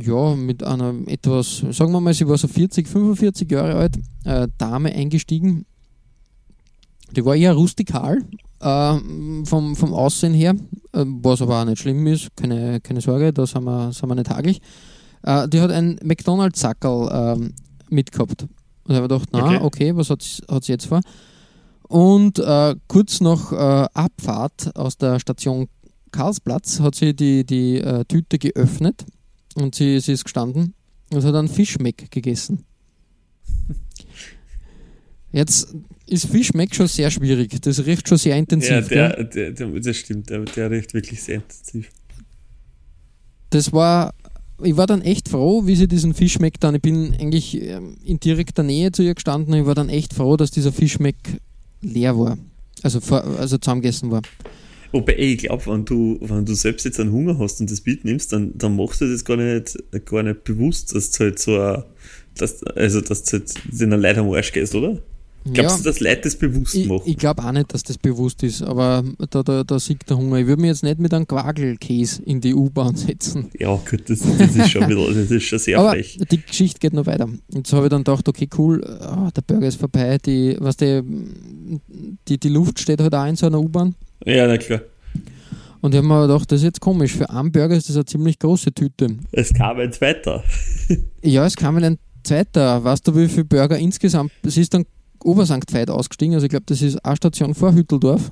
ja, mit einer etwas, sagen wir mal, sie war so 40, 45 Jahre alt, äh, Dame eingestiegen. Die war eher rustikal äh, vom, vom Aussehen her, äh, was aber auch nicht schlimm ist, keine, keine Sorge, da sind wir, sind wir nicht hagelig. Äh, die hat ein McDonalds-Sackerl ähm, mitgehabt. Und habe gedacht, na, okay, okay was hat sie jetzt vor? Und äh, kurz nach äh, Abfahrt aus der Station Karlsplatz hat sie die, die äh, Tüte geöffnet und sie, sie ist gestanden und hat einen Fischmeck gegessen. Jetzt ist Fischmeck schon sehr schwierig. Das riecht schon sehr intensiv. Ja, der, der, der, das stimmt, der, der riecht wirklich sehr intensiv. Das war ich war dann echt froh, wie sie diesen Fischmeck dann, ich bin eigentlich ähm, in direkter Nähe zu ihr gestanden und ich war dann echt froh, dass dieser Fischmeck leer war. Also, also zusammengegessen war. Wobei ich glaube, wenn du, wenn du selbst jetzt einen Hunger hast und das Bild nimmst, dann, dann machst du das gar nicht, gar nicht bewusst, dass du halt so ein, dass, also dass du halt den Leid am Arsch gehst, oder? Glaubst ja, du, dass Leute das bewusst ich, machen? Ich glaube auch nicht, dass das bewusst ist, aber da, da, da siegt der Hunger. Ich würde mir jetzt nicht mit einem Quagelkäse in die U-Bahn setzen. Ja, gut, das, das, ist, schon bisschen, das ist schon sehr aber frech. Die Geschichte geht noch weiter. Jetzt habe ich dann gedacht, okay, cool, oh, der Burger ist vorbei, die, was die, die, die Luft steht halt auch in so einer U-Bahn. Ja, na klar. Und ich habe mir gedacht, das ist jetzt komisch. Für einen Burger ist das eine ziemlich große Tüte. Es kam ein zweiter. ja, es kam ein zweiter. Weißt du, wie viele Burger insgesamt? Es ist dann Obersankt Veit ausgestiegen. Also ich glaube, das ist eine Station vor Hütteldorf.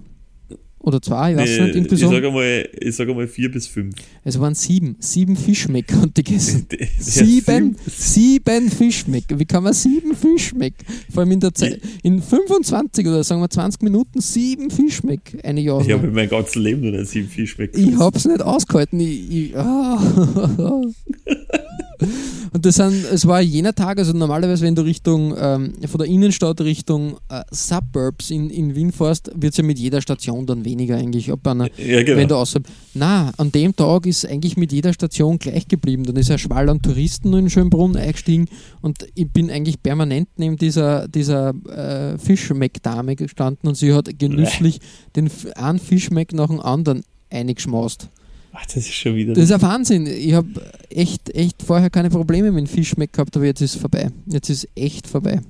Oder zwei, ich weiß nee, nicht. Irgendwie ich sage einmal, sag einmal vier bis fünf. Es waren sieben. Sieben Fischmeck <laughs> und die gegessen. <laughs> sieben, sieben Fischmeck. Wie kann man sieben Fischmeck? Vor allem in der Zeit, in 25 oder sagen wir 20 Minuten sieben Fischmeck eine Jahr. Ich habe mein ganzes Leben nur sieben Fischmeck. Ich habe es nicht ausgehalten. Ich, ich, oh. <laughs> <laughs> Und das sind, es war jener Tag, also normalerweise, wenn du Richtung, ähm, von der Innenstadt Richtung äh, Suburbs in, in Wien fährst, wird es ja mit jeder Station dann weniger eigentlich, ob einer, ja, genau. wenn du außerhalb. Na, an dem Tag ist eigentlich mit jeder Station gleich geblieben. Dann ist ein Schwall an Touristen in Schönbrunn eingestiegen und ich bin eigentlich permanent neben dieser, dieser äh, Fischmeck-Dame gestanden und sie hat genüsslich den einen Fischmeck nach dem anderen eingeschmaust. Ach, das ist schon wieder. Das ist ein Wahnsinn. Ich habe echt, echt vorher keine Probleme mit dem Fischmeck gehabt, aber jetzt ist es vorbei. Jetzt ist es echt vorbei.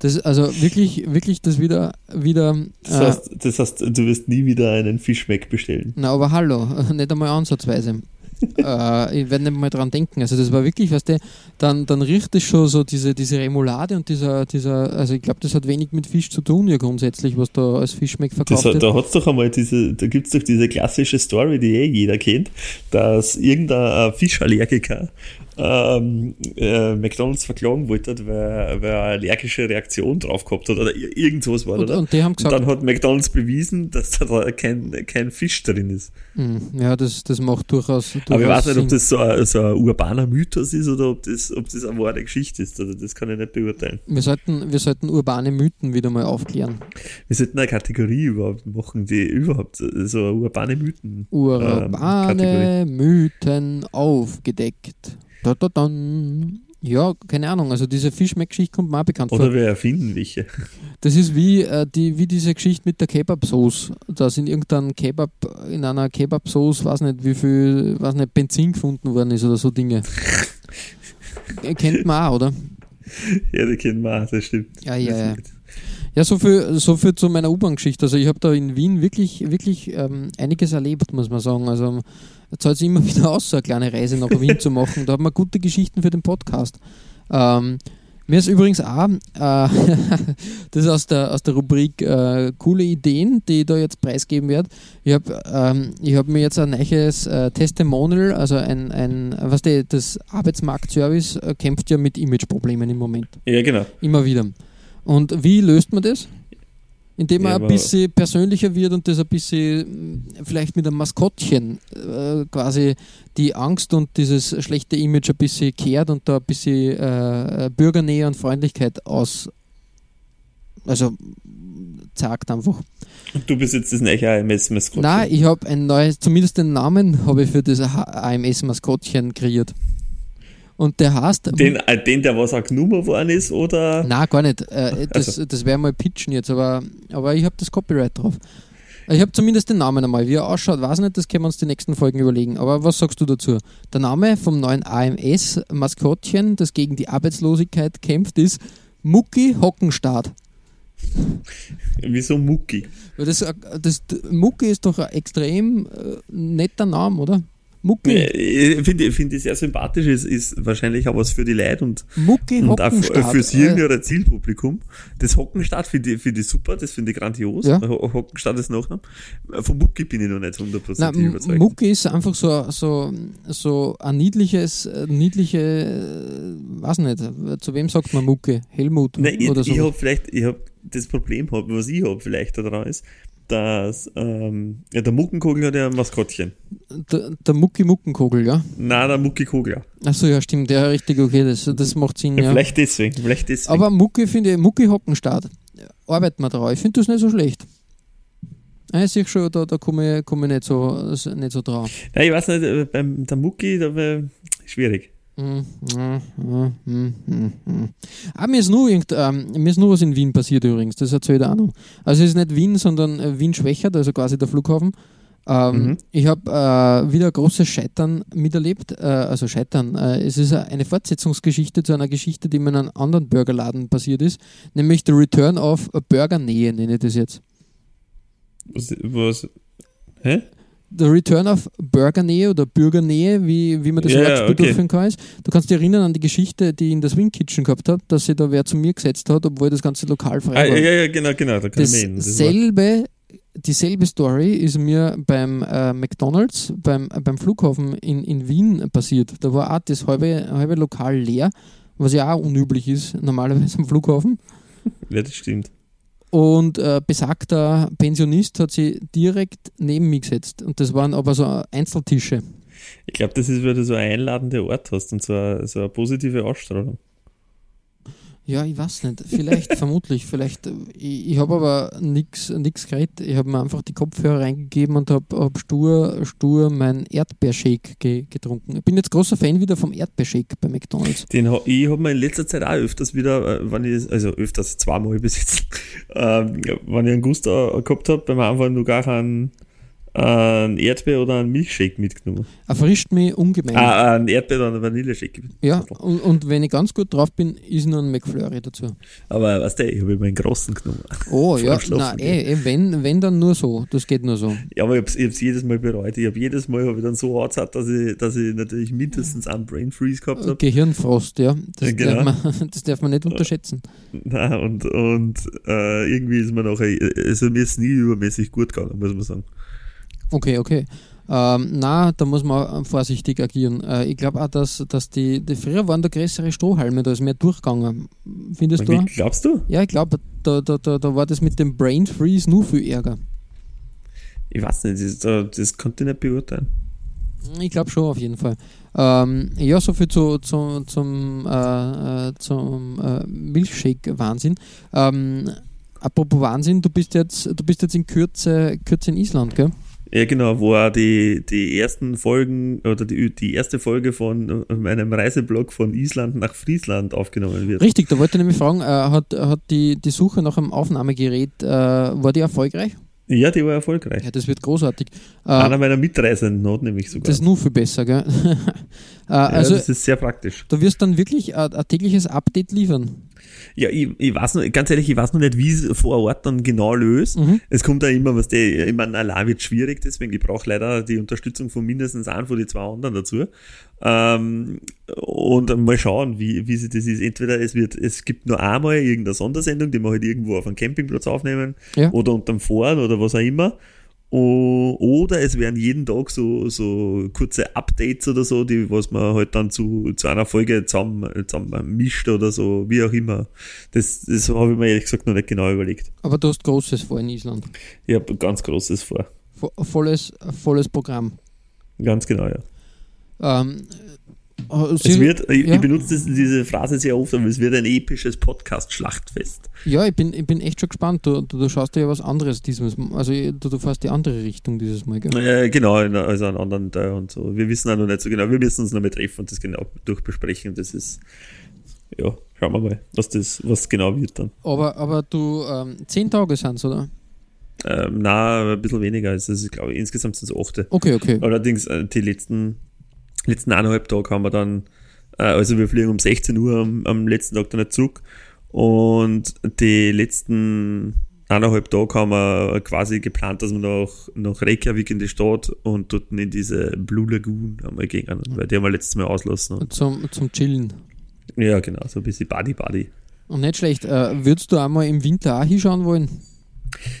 Das, also wirklich, wirklich das wieder. wieder das, heißt, äh, das heißt, du wirst nie wieder einen Fischmeck bestellen. Na, aber hallo, <laughs> nicht einmal ansatzweise äh, ich werde nicht mal dran denken. Also das war wirklich, weißt du, dann, dann riecht es schon so diese, diese Remoulade und dieser, dieser, also ich glaube, das hat wenig mit Fisch zu tun ja grundsätzlich, was da als Fischmeck verkauft das, wird. Da hat's doch einmal diese, da gibt es doch diese klassische Story, die eh jeder kennt, dass irgendein Fischallergiker ähm, äh, McDonalds verklagen wollte, weil, weil er eine allergische Reaktion drauf gehabt hat oder irgendwas war. Und, oder? und die haben gesagt, und dann hat McDonalds bewiesen, dass da kein, kein Fisch drin ist. Hm, ja, das, das macht durchaus, durchaus Aber ich weiß nicht, ob das so ein, so ein urbaner Mythos ist oder ob das, ob das eine wahre Geschichte ist. Oder das kann ich nicht beurteilen. Wir sollten, wir sollten urbane Mythen wieder mal aufklären. Wir sollten eine Kategorie überhaupt machen, die überhaupt so urbane Mythen. Urbane ähm, Mythen aufgedeckt. Da, da, da. Ja, keine Ahnung. Also diese Fischmeck-Geschichte kommt mir auch bekannt Oder vor. Oder wir erfinden welche. Das ist wie, äh, die, wie diese Geschichte mit der Kebab-Sauce. Da sind irgendein Kebab, in einer Kebab-Sauce, weiß nicht wie viel, weiß nicht, Benzin gefunden worden ist oder so Dinge. <laughs> Kennt man auch, oder? Ja, die kennen wir auch, das stimmt. Ja, ja, ja. Ja, so viel, so viel zu meiner U-Bahn-Geschichte. Also ich habe da in Wien wirklich, wirklich ähm, einiges erlebt, muss man sagen. Also jetzt zahlt es immer <laughs> wieder aus, so eine kleine Reise nach Wien zu machen. Da hat man gute Geschichten für den Podcast. Ähm, mir ist übrigens auch, äh, <laughs> das ist aus der, aus der Rubrik äh, coole Ideen, die ich da jetzt preisgeben werde. Ich habe ähm, ich hab mir jetzt ein neues äh, Testimonial, also ein, ein was die, das Arbeitsmarktservice äh, kämpft ja mit Imageproblemen im Moment. Ja, genau. Immer wieder. Und wie löst man das? Indem man Ja, ein bisschen persönlicher wird und das ein bisschen mh, vielleicht mit einem Maskottchen äh, quasi die Angst und dieses schlechte Image ein bisschen kehrt und da ein bisschen äh, Bürgernähe und Freundlichkeit aus also zeigt einfach. Und du bist jetzt das neue AMS-Maskottchen. Nein, ich habe ein neues, zumindest den Namen habe ich für das AMS-Maskottchen kreiert. Und der heißt Den, äh, den, der was auch genommen worden ist, oder? Nein, gar nicht. Äh, das Also. das wäre mal pitchen jetzt, aber, aber ich habe das Copyright drauf. Ich habe zumindest den Namen einmal. Wie er ausschaut, weiß ich nicht, das können wir uns die nächsten Folgen überlegen. Aber was sagst du dazu? Der Name vom neuen AMS-Maskottchen, das gegen die Arbeitslosigkeit kämpft, ist Mucki Hockenstaat. Wieso Mucki? Das, das, Mucki ist doch ein extrem äh, netter Name, oder? Mucki, Äh, Ich finde ich es sehr sympathisch, ist, ist wahrscheinlich auch was für die Leute und, Mucki und auch fürs Äh, jüngere Zielpublikum. Das Hockenstadt finde ich, finde ich super, das finde ich grandios. Ja. Ho- Hockenstadt ist Nachname. Von Mucki bin ich noch nicht hundertprozentig überzeugt. Mucki ist einfach so, so, so ein niedliches, äh, niedliche, äh, weiß nicht, zu wem sagt man Mucki? Helmut Nein, ich, oder so? ich habe vielleicht, ich habe das Problem, hab, was ich habe vielleicht daran ist, dass ähm, ja, der Muckenkogel hat ja ein Maskottchen. Der, der Mucki Muckenkogel, ja? Nein, der Muckikogler. Achso, ja, stimmt, ja, richtig, okay, das, das macht Sinn, ja. Vielleicht deswegen, vielleicht deswegen. Aber Mucki finde ich, Mucki Hockenstaat, arbeiten wir drauf. Ich finde das nicht so schlecht. Ja, Ich sehe schon, da, da komme ich, komm ich nicht, so, nicht so drauf. Nein, ich weiß nicht, äh, beim der Mucki, da schwierig. Ah, mir ist, nur irgend, ähm, mir ist nur was in Wien passiert übrigens, das erzähle ich auch noch. Also es ist nicht Wien, sondern äh, Wien-Schwächert, also quasi der Flughafen. Ähm, Mhm. Ich habe äh, wieder großes Scheitern miterlebt, äh, also Scheitern. Äh, es ist eine Fortsetzungsgeschichte zu einer Geschichte, die mir in einem anderen Burgerladen passiert ist, nämlich The Return of Burgernähe, nenne ich das jetzt. Was, was hä? The Return of Burgernähe oder Bürgernähe, wie, wie man das Ja, Wort ja, spielt okay. durchführen kann. ist. Du kannst dich erinnern an die Geschichte, die ich in der Swing Kitchen gehabt habe, dass sich da wer zu mir gesetzt hat, obwohl das ganze Lokal frei Ah, war. ja, ja, genau, genau, da kann Dasselbe, dieselbe Story ist mir beim äh, McDonalds, beim, äh, beim Flughafen in, in Wien passiert. Da war auch das halbe, halbe Lokal leer, was ja auch unüblich ist, normalerweise am Flughafen. Ja, das stimmt. Und äh, besagter Pensionist hat sich direkt neben mich gesetzt. Und das waren aber so Einzeltische. Ich glaube, das ist, weil du so ein einladender Ort hast und so eine, so eine positive Ausstrahlung. Ja, ich weiß nicht. Vielleicht, <laughs> vermutlich. Vielleicht. äh, Ich, ich habe aber nichts geredet. Ich habe mir einfach die Kopfhörer reingegeben und habe hab stur, stur mein Erdbeershake ge getrunken. Ich bin jetzt großer Fan wieder vom Erdbeershake bei McDonalds. Den, ha- ich habe mir in letzter Zeit auch öfters wieder, äh, wenn ich, also öfters zweimal besitzt, <laughs> ähm, wenn ich einen Gusto gehabt habe, beim Anfang noch gar einen, einen Erdbeer oder einen Milchshake mitgenommen. Erfrischt mich ungemein. Ah, einen Erdbeer oder einen Vanilleshake. ja, und, und wenn ich ganz gut drauf bin, ist noch ein McFlurry dazu. Aber weißt du, ich habe immer einen großen genommen. Oh, <laughs> ja, nein, eh, eh, wenn, wenn dann nur so. Das geht nur so. Ja, aber ich habe es jedes Mal bereut. Ich habe jedes Mal hab ich dann so hart dass ich, dass ich natürlich mindestens einen Brain Freeze gehabt habe. Gehirnfrost, ja. Das, Ja, genau. darf man, <laughs> das darf man nicht unterschätzen. Nein, und, und äh, irgendwie ist mir nachher, also mir ist nie übermäßig gut gegangen, muss man sagen. Okay, okay. Ähm, na, da muss man vorsichtig agieren. Äh, ich glaube auch, dass, dass die, die früher waren da größere Strohhalme, da ist mehr durchgegangen. Findest du? Wie, auch? glaubst du? Ja, ich glaube, da, da, da, da war das mit dem Brain Freeze nur viel Ärger. Ich weiß nicht, das, das, das konnte ich nicht beurteilen. Ich glaube schon auf jeden Fall. Ähm, ja, soviel zu, zu, zum, äh, äh, zum äh, Milchshake-Wahnsinn. Ähm, apropos Wahnsinn, du bist jetzt, du bist jetzt in Kürze, Kürze in Island, gell? Ja, genau, wo auch die, die ersten Folgen oder die, die erste Folge von äh, meinem Reiseblog von Island nach Friesland aufgenommen wird. Richtig, da wollte ich nämlich fragen, äh, hat, hat die, die Suche nach einem Aufnahmegerät, äh, war die erfolgreich? Ja, die war erfolgreich. Ja, das wird großartig. Äh, Einer meiner Mitreisenden hat nämlich sogar. das ist nur viel besser, gell? <laughs> äh, ja, also, das ist sehr praktisch. du wirst dann wirklich ein, ein tägliches Update liefern. Ja, ich, ich weiß noch, ganz ehrlich, ich weiß noch nicht, wie es vor Ort dann genau löst. Mhm. Es kommt da immer, was der, ich meine, allein wird schwierig, deswegen ich brauche leider die Unterstützung von mindestens einem von den zwei anderen dazu. Ähm, und mal schauen, wie, wie sich das ist. Entweder es wird, es gibt nur einmal irgendeine Sondersendung, die wir halt irgendwo auf einem Campingplatz aufnehmen Ja. oder unterm Fahren oder was auch immer. Oder es werden jeden Tag so, so kurze Updates oder so, die, was man halt dann zu, zu einer Folge zusammen, zusammen mischt oder so, wie auch immer. Das, das habe ich mir ehrlich gesagt noch nicht genau überlegt. Aber du hast Großes vor in Island. Ich habe ganz Großes vor. Vo- Volles, volles Programm. Ganz genau, ja. Ähm, äh, Es wird, ich, ja. ich benutze das, diese Phrase sehr oft, aber es wird ein episches Podcast-Schlachtfest. Ja, ich bin, ich bin echt schon gespannt. Du, du, du schaust dir ja was anderes dieses Mal. Also du, du fährst die andere Richtung dieses Mal, gell? Äh, genau, also einen anderen Teil und so. Wir wissen auch noch nicht so genau. Wir müssen uns noch mal treffen und das genau durchbesprechen. Das ist, ja, schauen wir mal, was das, was genau wird dann. Aber, aber du, ähm, zehn Tage sind oder? Ähm, na, ein bisschen weniger. Also, ich glaube, insgesamt sind es acht. Okay, okay. Allerdings, äh, die letzten, letzten eineinhalb Tage haben wir dann, äh, also wir fliegen um 16 Uhr am, am letzten Tag dann nicht zurück. Und die letzten eineinhalb Tage haben wir quasi geplant, dass wir nach, nach Reykjavik in die Stadt und dort in diese Blue Lagoon einmal gehen, weil die haben wir letztes Mal auslassen. Und, Zum, zum Chillen. ja, genau, so ein bisschen Buddy-Buddy. Und nicht schlecht. Äh, würdest du einmal im Winter auch hinschauen wollen?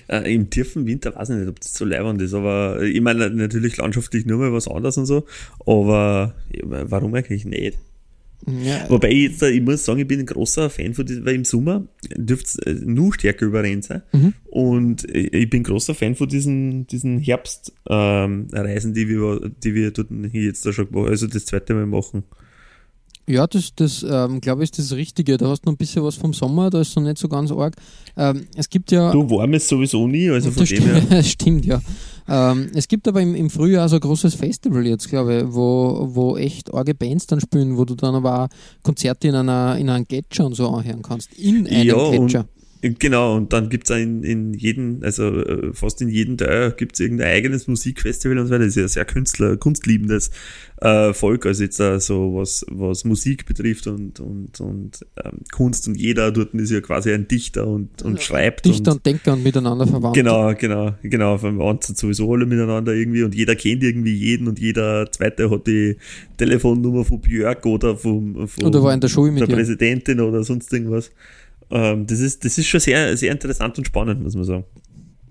Äh, Im tiefen Winter weiß ich nicht, ob das so leibend ist, aber ich meine natürlich landschaftlich nur mal was anderes und so, aber warum eigentlich nicht? Ja, Wobei ich jetzt, äh, ich muss sagen, ich bin ein großer Fan von diesem, weil im Sommer dürfte es äh, nur stärker überrennt sein. Mhm. Und ich bin großer Fan von diesen, diesen Herbstreisen, ähm, die wir, die wir dort hier jetzt da schon also das zweite Mal machen. Ja das, das ähm, glaube ich, ist das Richtige. Da hast du noch ein bisschen was vom Sommer, da ist noch nicht so ganz arg. Ähm, es gibt ja. Du warm ist sowieso nie, also von dem her. stimmt, <laughs> stimmt, ja. Ähm, es gibt aber im, im Frühjahr so ein großes Festival jetzt, glaube ich, wo, wo echt arge Bands dann spielen, wo du dann aber auch Konzerte in einer in einem Gletscher und so anhören kannst. In einem Ja, Gletscher. Genau, und dann gibt's in, in jedem, also äh, fast in jedem Teil gibt's irgendein eigenes Musikfestival und so weiter. Das ist ja sehr Künstler, kunstliebendes äh, Volk, also jetzt auch so was, was Musik betrifft und, und, und ähm, Kunst und jeder dort ist ja quasi ein Dichter und, und schreibt. Dichter und, und Denker und miteinander verwandt. Genau, genau, genau. Verwandt sind sowieso alle miteinander irgendwie und jeder kennt irgendwie jeden und jeder zweite hat die Telefonnummer von Björk oder vom, vom Oder war in der Schule mit der. Präsidentin oder sonst irgendwas. Ähm, das, ist, das ist schon sehr, sehr interessant und spannend, muss man sagen.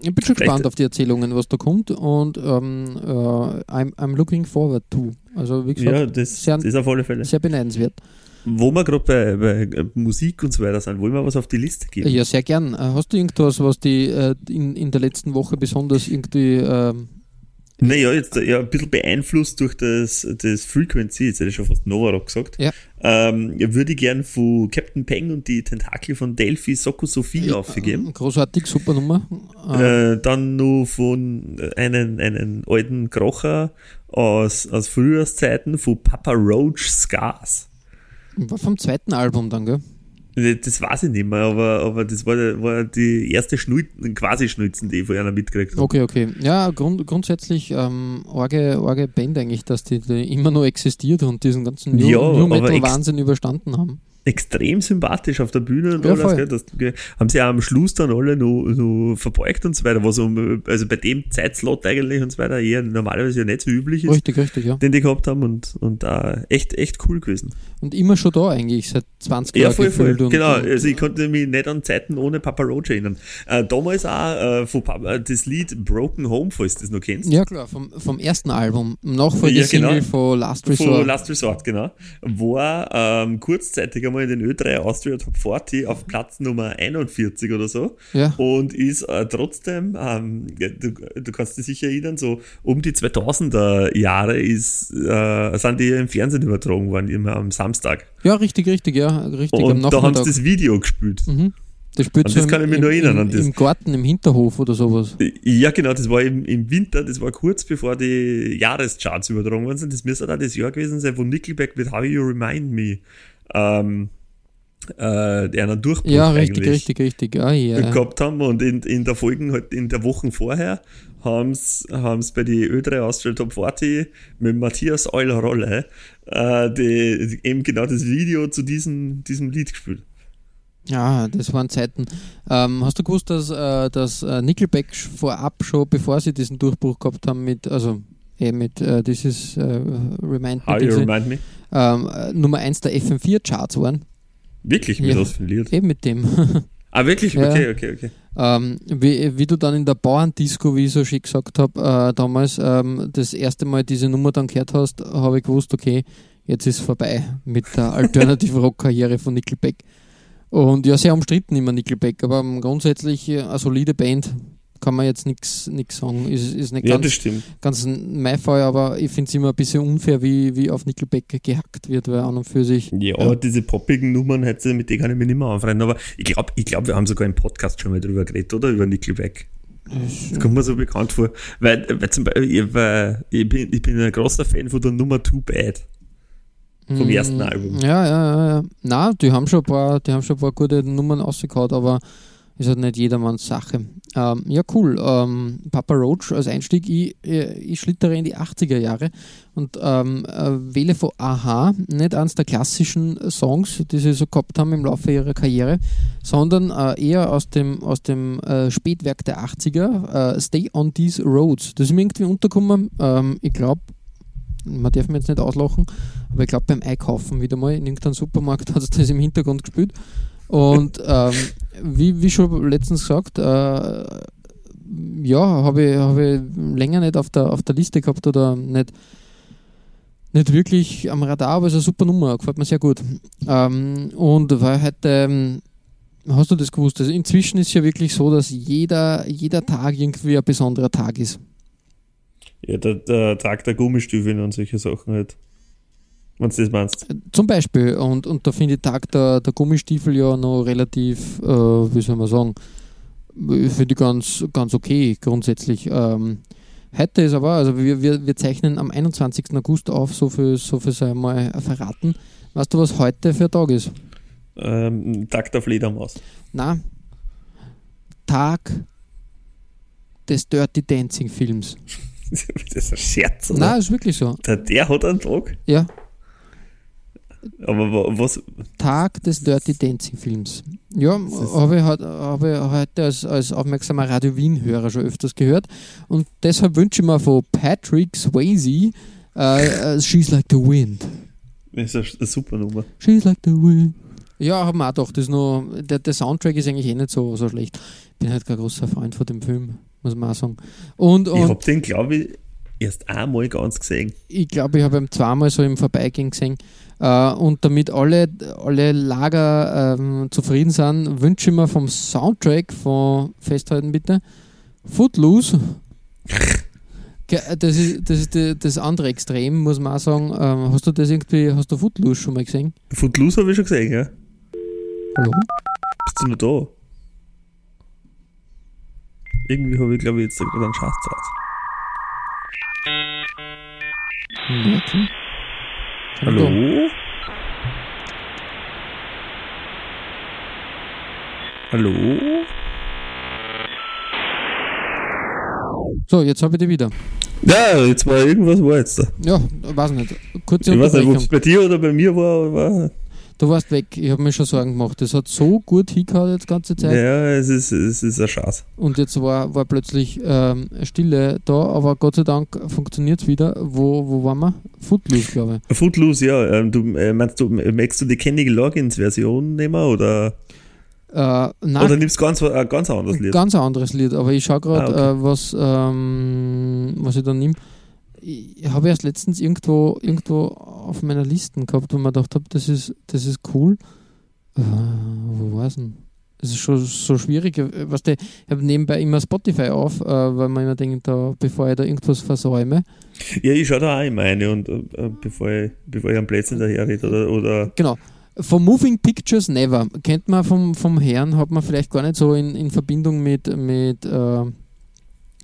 Ich bin schon Vielleicht- gespannt auf die Erzählungen, was da kommt und ähm, äh, I'm, I'm looking forward to. Also wie gesagt, Ja, das, sehr- das ist auf alle Fälle. sehr beneidenswert. Wo wir gerade bei, bei äh, Musik und so weiter sind, wollen wir was auf die Liste geben? Ja, sehr gern. Äh, Hast du irgendwas, was die äh, in, in der letzten Woche besonders irgendwie ähm, Naja, jetzt äh, ja, ein bisschen beeinflusst durch das, das Frequency, jetzt hätte ich schon fast Novarock gesagt, Ja. ähm, würde ich gern von Captain Peng und die Tentakel von Delphi Soko Sophie aufgeben. großartig, super Nummer. Äh, Äh, dann nur von einen, einen alten Krocher aus, aus Frühjahrszeiten von Papa Roach Scars. war vom zweiten Album dann, gell? Das weiß ich nicht mehr, aber, aber das war, war die erste Schnul quasi Schnulzen, die ich von einer mitgekriegt habe. Okay, okay. Ja, grund, grundsätzlich ähm, arge, arge Band eigentlich, dass die, die immer noch existiert und diesen ganzen New, Ja, New aber Metal ex- Wahnsinn überstanden haben. Extrem sympathisch auf der Bühne und Ja, alles. Gell, das, gell, haben sie auch am Schluss dann alle noch, noch verbeugt und so weiter, was um, also bei dem Zeitslot eigentlich und so weiter eher normalerweise ja nicht so üblich ist, Richtig, richtig, ja. den die gehabt haben und, und da echt, echt cool gewesen. Und immer schon da eigentlich, seit 20 Ja, Jahren voll, voll. Und, genau, und, also ich konnte mich nicht an Zeiten ohne Papa Roach erinnern. Äh, damals auch äh, von Papa, das Lied Broken Home, falls du das noch kennst. ja, klar, vom, vom ersten Album. Nachfolgesingle Ja, genau. von Last Von Resort. Last Resort, genau. War ähm, kurzzeitig einmal in den Ö3 Austria Top 40 auf Platz Nummer 41 oder so. Ja. Und ist äh, trotzdem, ähm, du, du kannst dich sicher erinnern, so um die 2000er Jahre ist, äh, sind die im Fernsehen übertragen worden, immer am Samstag. ja, richtig, richtig, ja, richtig. Und da haben sie das Video gespielt. Mhm. Das spielt so das kann ich mich noch erinnern, Im, an das. im Garten, im Hinterhof oder sowas. Ja, genau, das war im, im Winter, das war kurz bevor die Jahrescharts übertragen worden sind. Das müsste da das Jahr gewesen sein, wo Nickelback mit How You Remind Me ähm, äh, einer Durchbruch Ja, richtig, eigentlich richtig, richtig. Ah, ja. gehabt haben und in, in der Folgen, halt in der Wochen vorher, haben sie bei die Ö3 Austria Top 40 mit Matthias Euler-Rolle äh, die, eben genau das Video zu diesem, diesem Lied gespielt. Ja, das waren Zeiten. Ähm, hast du gewusst, dass, äh, dass äh, Nickelback vorab schon, bevor sie diesen Durchbruch gehabt haben, mit, also eh mit äh, dieses äh, Remind How Me, you diese, remind me? ähm, äh, Nummer 1 der FM4-Charts waren? Wirklich mit Ja. was für ein Lied? Eben mit dem. <laughs> Ah, wirklich? Ja. Okay, okay, okay. ähm, wie, wie du dann in der Bauerndisco, wie ich so schön gesagt habe, äh, damals ähm, das erste Mal diese Nummer dann gehört hast, habe ich gewusst, okay, jetzt ist vorbei mit der <laughs> Alternative Rock-Karriere von Nickelback. Und ja, sehr umstritten immer Nickelback, aber grundsätzlich eine solide Band, kann man jetzt nichts sagen. Ist, ist nicht Ja, das ganz, stimmt. ganz mein Fall, aber ich finde es immer ein bisschen unfair, wie, wie auf Nickelback gehackt wird, weil an und für sich. Ja, diese poppigen Nummern, hätte, mit denen kann ich mich nicht mehr anfreunden. Aber ich glaube, ich glaub, wir haben sogar im Podcast schon mal drüber geredet, oder? Über Nickelback. Das kommt mir so bekannt vor. Weil, weil zum Beispiel, ich, weil ich, bin, ich bin ein großer Fan von der Nummer Too Bad. Vom Mm, ersten Album. Ja, ja, ja, ja. Na, die haben schon ein paar, die haben schon ein paar gute Nummern rausgehauen, aber ist halt nicht jedermanns Sache. Ähm, ja, cool. Ähm, Papa Roach als Einstieg, ich, äh, ich schlittere in die 80er Jahre und ähm, äh, wähle von Aha nicht eines der klassischen Songs, die sie so gehabt haben im Laufe ihrer Karriere, sondern äh, eher aus dem, aus dem äh, Spätwerk der 80er, äh, Stay on These Roads. Das ist mir irgendwie untergekommen. Ähm, ich glaube, man darf mir jetzt nicht auslachen, aber ich glaube beim Einkaufen wieder mal in irgendeinem Supermarkt hat es das im Hintergrund gespielt. Und ähm, wie, wie schon letztens gesagt, äh, ja, habe ich, hab ich länger nicht auf der, auf der Liste gehabt oder nicht, nicht wirklich am Radar, aber es ist eine super Nummer, gefällt mir sehr gut. Ähm, und weil heute, ähm, hast du das gewusst? Also inzwischen ist es ja wirklich so, dass jeder, jeder Tag irgendwie ein besonderer Tag ist. Ja, der, der Tag der Gummistiefel und solche Sachen halt. Wenn du das meinst. Zum Beispiel, und, und da finde ich Tag der, der Gummistiefel ja noch relativ, äh, wie soll man sagen, finde ich ganz, ganz okay grundsätzlich. Ähm, heute ist aber, also wir, wir, wir zeichnen am 21. August auf, so viel, so viel sei mal verraten. Weißt du, was heute für ein Tag ist? Ähm, Tag der Fledermaus. Na, Tag des Dirty Dancing Films. <laughs> das ist ein Scherz, oder? Na, ist wirklich so. Der, der hat einen Tag. Ja, Aber wa- was. Tag des Dirty Dancing Films. Ja, habe ich, hab ich heute als, als aufmerksamer Radio Wien-Hörer schon öfters gehört. Und deshalb wünsche ich mir von Patrick Swayze äh, She's Like the Wind. Das ist eine, super Nummer. She's Like the Wind. Ja, haben wir auch gedacht, das noch, der, der Soundtrack ist eigentlich eh nicht so, so schlecht. Bin halt kein großer Freund von dem Film, muss man auch sagen. Und, Ich und hab den, glaube ich, erst einmal ganz gesehen. ich glaube, ich habe ihn zweimal so im Vorbeigehen gesehen. Äh, und damit alle, alle Lager ähm, zufrieden sind, wünsche ich mir vom Soundtrack von Festhalten bitte Footloose. Ge- Das ist, das ist das andere Extrem, muss man auch sagen. Ähm, hast du das irgendwie, hast du Footloose schon mal gesehen? Footloose habe ich schon gesehen, ja. Hallo? Bist du noch da? Irgendwie habe ich, glaube ich, jetzt gerade einen Scheißzeit. Ja, klar. Hallo? Hallo? So, jetzt habe ich die wieder. Ja, jetzt war irgendwas war jetzt da. Ja, weiß nicht. Kurze Ich weiß nicht, ob es bei dir oder bei mir war, war Du warst weg. Ich habe mir schon Sorgen gemacht. Das hat so gut hingehauen jetzt die ganze Zeit. ja, es ist, es ist ein Schatz. Und jetzt war, war plötzlich ähm, Stille da, aber Gott sei Dank funktioniert es wieder. Wo, wo waren wir? Footloose, glaube ich. Footloose, ja. Ähm, du, äh, meinst du, möchtest du die Kenny Loggins Version nehmen oder, Äh, nein, oder nimmst du ganz, ein ganz anderes Lied? ganz ein anderes Lied, aber ich schaue gerade, Ah, okay. äh, was, ähm, was ich da nehme. Ich habe erst letztens irgendwo, irgendwo auf meiner Liste gehabt, wo man gedacht habe, das ist, das ist cool. Äh, wo war es denn? Es ist schon so schwierig. äh, Was der, ich habe nebenbei immer Spotify auf, äh, weil man immer denkt, da, bevor ich da irgendwas versäume. Ja, ich schaue da auch immer eine, und, äh, bevor, ich, bevor ich am Plätzchen daher rede. Oder, oder Genau. Vom Moving Pictures Never. Kennt man vom, vom Herrn, hat man vielleicht gar nicht so in, in Verbindung mit, mit, äh,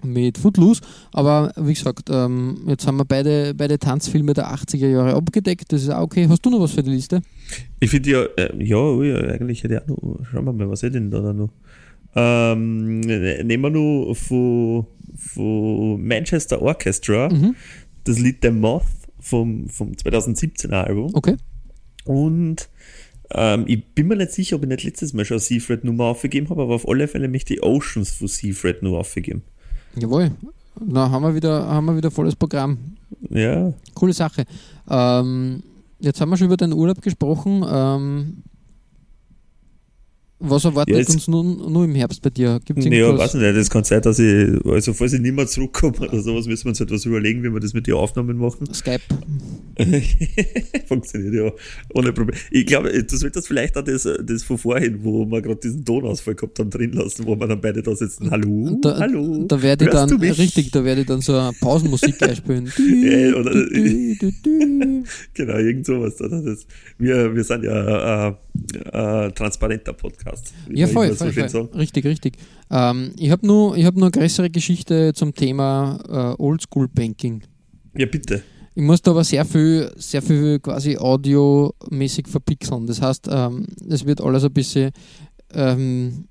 mit Footloose. Aber wie gesagt, ähm, jetzt haben wir beide, beide Tanzfilme der 80er Jahre abgedeckt. Das ist auch okay. Hast du noch was für die Liste? Ich finde ja, äh, ja, ui, eigentlich hätte ich auch noch, schauen wir mal, was hätte ich denn da, noch? Ähm, ne- nehmen wir noch von, von Manchester Orchestra Mhm. das Lied The Moth vom, vom 2017er Album Okay. und Ähm, ich bin mir nicht sicher, ob ich nicht letztes Mal schon Seafred Nummer aufgegeben habe, aber auf alle Fälle möchte ich Oceans von Seafred nur aufgegeben. Jawohl. Na, haben wir wieder, haben wir wieder volles Programm. Ja. Coole Sache. Ähm, jetzt haben wir schon über deinen Urlaub gesprochen. Ähm, was erwartet Ja, uns nun nur im Herbst bei dir? Gibt es Ja, irgendwas? weiß ich nicht. Das kann sein, dass ich, also falls ich nicht mehr zurückkomme oder sowas, müssen wir uns etwas überlegen, wie wir das mit den Aufnahmen machen. Skype. <laughs> Funktioniert ja ohne Probleme. Ich glaube, du solltest vielleicht auch das, das von vorhin, wo wir gerade diesen Tonausfall gehabt haben, drin lassen, wo wir dann beide da sitzen. Hallo, Da, hallo. da werde ich dann, richtig, da werde ich dann so eine Pausenmusik <laughs> einspielen. Ja, oder-. <laughs> Genau, irgend sowas. Das, wir, wir sind ja äh, äh, transparenter Podcast. Ja, voll, so voll, sagen. Richtig, richtig. Ähm, ich habe nur, ich hab nur eine größere Geschichte zum Thema äh, Oldschool Banking. Ja, bitte. Ich muss da aber sehr viel, sehr viel quasi audiomäßig verpixeln. Das heißt, ähm, es wird alles ein bisschen ähm,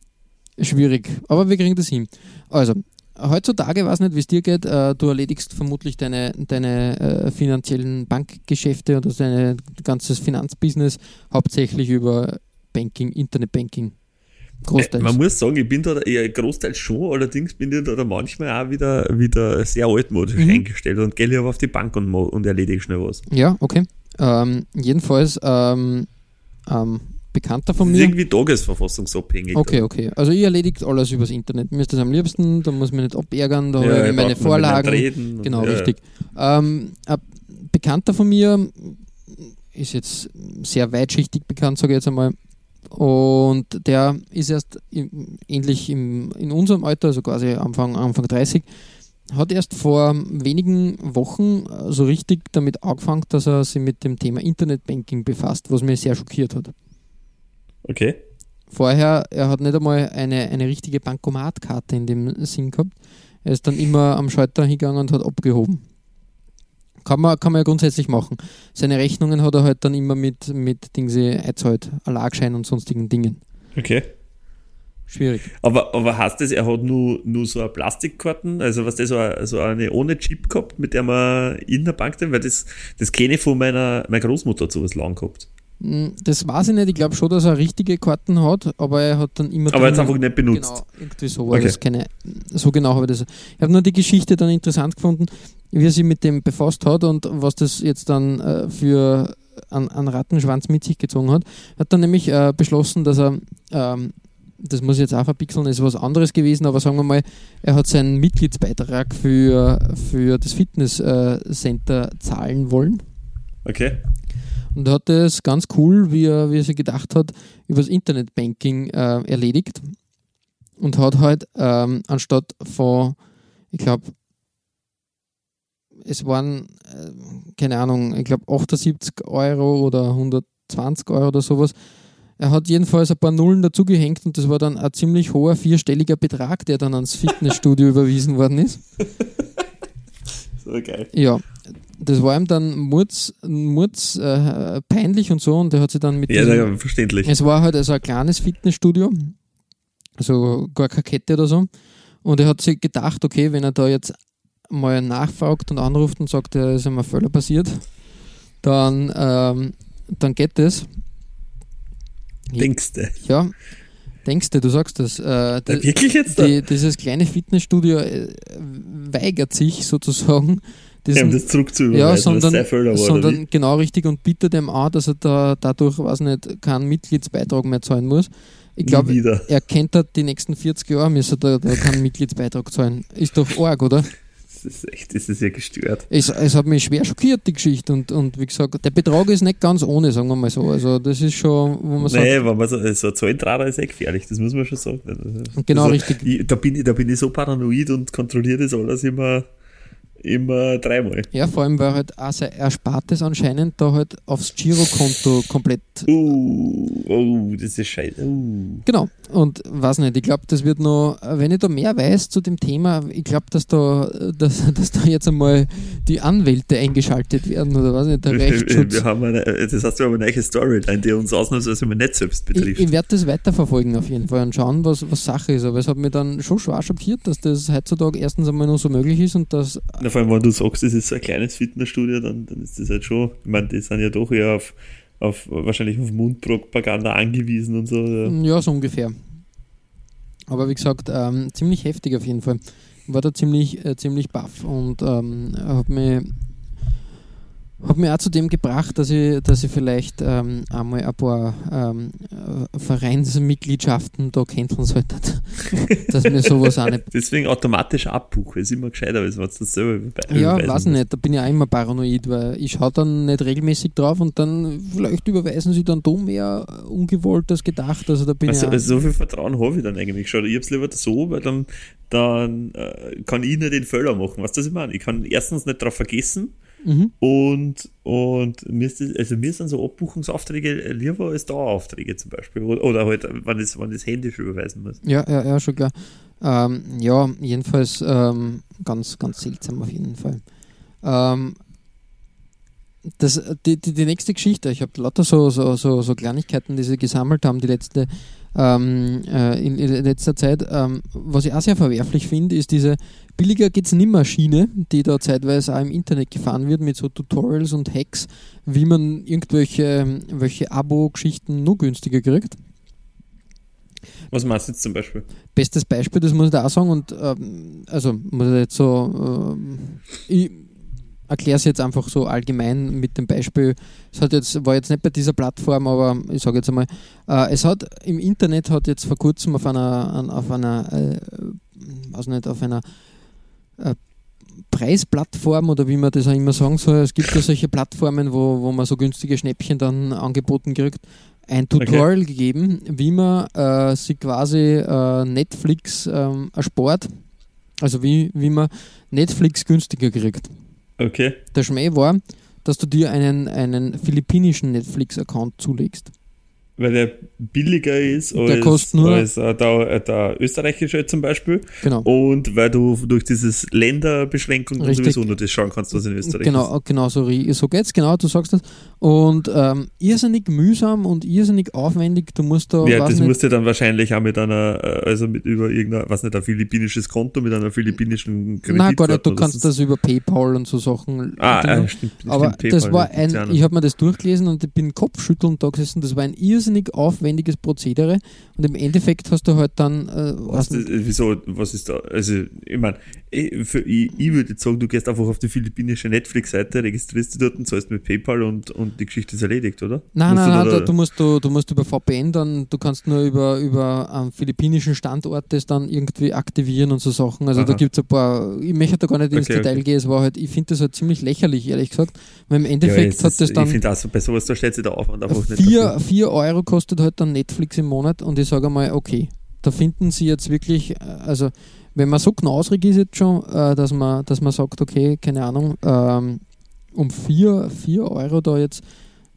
schwierig. Aber wir kriegen das hin. Also, heutzutage, weiß nicht, wie es dir geht, äh, du erledigst vermutlich deine, deine äh, finanziellen Bankgeschäfte oder dein ganzes Finanzbusiness hauptsächlich über Banking, Internetbanking. Großteils. Man muss sagen, ich bin da eher großteils schon, allerdings bin ich da manchmal auch wieder, wieder sehr altmodisch Mhm. eingestellt und gehe lieber auf die Bank und, und erledige schnell was. Ja, okay. Ähm, jedenfalls ähm, ähm, Bekannter von mir. irgendwie tagesverfassungsabhängig. Okay, okay. Also ihr erledigt alles übers Internet. Mir ist das am liebsten, da muss man nicht abärgern, da Ja, habe ich ich meine Vorlagen. reden Genau, ja, richtig. Ähm, ein Bekannter von mir ist jetzt sehr weitschichtig bekannt, sage ich jetzt einmal. Und der ist erst im, ähnlich im, in unserem Alter, also quasi Anfang, Anfang 30, hat erst vor wenigen Wochen so richtig damit angefangen, dass er sich mit dem Thema Internetbanking befasst, was mich sehr schockiert hat. Okay. Vorher, er hat nicht einmal eine, eine richtige Bankomatkarte in dem Sinn gehabt. Er ist dann immer am Schalter hingegangen und hat abgehoben. Kann man, kann man ja grundsätzlich machen. Seine Rechnungen hat er halt dann immer mit, mit Dingse einzahlt, Erlagschein und sonstigen Dingen. Okay. Schwierig. Aber, aber heißt das, er hat nur, nur so eine Plastikkarten, also was das so eine, so eine ohne Chip gehabt, mit der man in der Bank denn, weil das, das kenne ich von meiner, meiner Großmutter hat sowas lang gehabt. Hm, Das weiß ich nicht. Ich glaube schon, dass er richtige Karten hat, aber er hat dann immer. Aber jetzt einfach nicht benutzt. Genau, irgendwie so. Okay. Das keine, so genau habe ich das. Ich habe nur die Geschichte dann interessant gefunden, wie er sich mit dem befasst hat und was das jetzt dann äh, für einen, einen Rattenschwanz mit sich gezogen hat. Er hat dann nämlich äh, beschlossen, dass er, ähm, das muss ich jetzt auch verpixeln, ist was anderes gewesen, aber sagen wir mal, er hat seinen Mitgliedsbeitrag für, für das Fitnesscenter zahlen wollen. Okay. Und hat es ganz cool, wie er, wie er sich gedacht hat, übers Internetbanking äh, erledigt. Und hat halt ähm, anstatt von, ich glaube, es waren, äh, keine Ahnung, ich glaube 78 Euro oder 120 Euro oder sowas. Er hat jedenfalls ein paar Nullen dazugehängt und das war dann ein ziemlich hoher vierstelliger Betrag, der dann ans Fitnessstudio <laughs> überwiesen worden ist. So geil. Ja, das war ihm dann Murz, Murz äh, peinlich und so und er hat sich dann mit Ja, diesem, ja, verständlich. es war halt also ein kleines Fitnessstudio, also gar keine Kette oder so und er hat sich gedacht, okay, wenn er da jetzt mal nachfragt und anruft und sagt, da ist ihm ein Fehler passiert, dann, ähm, dann geht das. Denkst du? Ja, denkst du, du sagst das. Äh, die, wirklich jetzt? da? die, dieses kleine Fitnessstudio äh, weigert sich sozusagen, diesen, um das zurückzuüberweisen, ja, was sondern, war, oder sondern genau richtig und bietet dem an, dass er da dadurch, weiß nicht, keinen Mitgliedsbeitrag mehr zahlen muss. Ich glaube, er kennt da die nächsten 40 Jahre, müsste da, da keinen Mitgliedsbeitrag zahlen. Ist doch arg, oder? Das ist echt, das ist ja gestört. Es, es hat mich schwer schockiert, die Geschichte. Und, und wie gesagt, der Betrag ist nicht ganz ohne, sagen wir mal so. Also, das ist schon, wo man sagt, Nee, wenn man so, so ein Zahlentrader ist eh gefährlich, das muss man schon sagen. Genau, also, richtig. Ich, da, bin ich, da bin ich so paranoid und kontrolliere das alles immer, immer dreimal. ja, vor allem, weil halt auch sein Erspartes anscheinend da halt aufs Girokonto komplett Uh, oh, das ist scheiße. Uh. Genau. Und weiß nicht, ich glaube, das wird noch, wenn ich da mehr weiß zu dem Thema, ich glaube, dass da, dass, dass da jetzt einmal die Anwälte eingeschaltet werden oder was nicht, der Rechtsschutz. wir haben eine, das heißt, wir haben eine neue Storyline, die uns ausnahmsweise mal nicht selbst Ich, betrifft. ich werde das weiterverfolgen auf jeden Fall und schauen, was, was Sache ist. Aber es hat mich dann schon schwer schockiert, dass das heutzutage erstens einmal noch so möglich ist und dass Na, vor allem, wenn du sagst, das ist so ein kleines Fitnessstudio, dann, dann ist das halt schon, ich meine, die sind ja doch eher auf, auf wahrscheinlich auf Mundpropaganda angewiesen und so. Ja, Ja, so ungefähr. Aber wie gesagt, ähm, ziemlich heftig auf jeden Fall. War da ziemlich, äh, ziemlich baff und ähm, habe mich, hab mich auch zu dem gebracht, dass ich, dass ich vielleicht ähm, einmal ein paar ähm, äh, Vereinsmitgliedschaften da canceln sollte. <laughs> dass mir sowas auch nicht. Deswegen automatisch abbuchen ist immer gescheiter, als wenn du das selber überwe- Ja, überweisen weiß ich nicht, da bin ich auch immer paranoid, weil ich schaue dann nicht regelmäßig drauf und dann vielleicht überweisen sie dann doch mehr ungewollt als gedacht. Also da bin Also, ich also so viel Vertrauen habe ich dann eigentlich schon. Ich habe es lieber so, weil dann, dann äh, kann ich nicht den Fehler machen. Weißt du, was ich meine? Ich kann erstens nicht drauf vergessen Mhm. und, und mir, ist das, also mir sind so Abbuchungsaufträge lieber als Daueraufträge zum Beispiel. Oder, halt, wenn ich wenn das händisch überweisen muss. Ja, ja, ja, schon klar. Ähm, ja, jedenfalls ähm, ganz, ganz seltsam auf jeden Fall. Ähm, das, die, die, die nächste Geschichte, ich habe lauter so, so, so, so Kleinigkeiten, die sie gesammelt haben, die letzte, ähm, äh, in, in letzter Zeit. Ähm, was ich auch sehr verwerflich finde, ist diese billiger geht's nimmer Schiene, die da zeitweise auch im Internet gefahren wird mit so Tutorials und Hacks, wie man irgendwelche welche Abo-Geschichten nur günstiger kriegt. Was meinst du jetzt zum Beispiel? Bestes Beispiel, das muss ich da auch sagen, und ähm, also muss ich jetzt so, ähm, ich erkläre es jetzt einfach so allgemein mit dem Beispiel. Es hat jetzt, war jetzt nicht bei dieser Plattform, aber ich sage jetzt einmal, äh, es hat im Internet hat jetzt vor kurzem auf einer, an, auf einer, äh, weiß nicht, auf einer äh, Preisplattform oder wie man das auch immer sagen soll, es gibt ja solche Plattformen, wo, wo man so günstige Schnäppchen dann angeboten kriegt, ein Tutorial gegeben, wie man äh, sich quasi äh, Netflix ähm, erspart, also wie, wie man Netflix günstiger kriegt. Okay. Der Schmäh war, dass du dir einen, einen philippinischen Netflix-Account zulegst. Weil der billiger ist Der als, nur- als äh, der, äh, der österreichische zum Beispiel. Genau. Und weil du durch dieses Länderbeschränkung Richtig. sowieso nur das schauen kannst, was in Österreich ist. Genau, genau so, so geht's, genau, du sagst das. Und ähm, irrsinnig mühsam und irrsinnig aufwendig, du musst da, Ja, das nicht, musst du dann wahrscheinlich auch mit einer, äh, also mit über irgendein, was nicht, ein philippinisches Konto mit einer philippinischen Nein, gar nicht, du kannst das über PayPal und so Sachen. Ah, Dinge. äh, stimmt, Aber stimmt, das PayPal, war ja, ja ein, ich habe mir das durchgelesen und ich bin kopfschüttelnd da gesessen, das war ein irrsinnig aufwendiges Prozedere und im Endeffekt hast du halt dann, äh, was, nicht, das, äh, wieso, was ist da? Also, ich meine, ich, ich, ich würde jetzt sagen, du gehst einfach auf die philippinische Netflix-Seite, registrierst dich dort und zahlst mit PayPal und, und die Geschichte ist erledigt, oder? Nein, Musst nein, du nein, da- da, du, musst, du, du musst über VPN dann, du kannst nur über, über einen philippinischen Standort das dann irgendwie aktivieren und so Sachen. Also da Aha. gibt es ein paar, ich möchte da gar nicht ins Okay, Detail okay. gehen, es war halt, ich finde das halt ziemlich lächerlich, ehrlich gesagt. Weil im Ja, Endeffekt es hat das dann Ich finde auch so, bei sowas, da stellt sich der Aufwand einfach nicht vier, dafür. vier Euro kostet halt dann Netflix im Monat und ich sage mal, okay, da finden sie jetzt wirklich, äh, also wenn man so knausrig ist jetzt schon, äh, dass man, dass man sagt, okay, keine Ahnung, ähm, um vier, vier Euro da jetzt,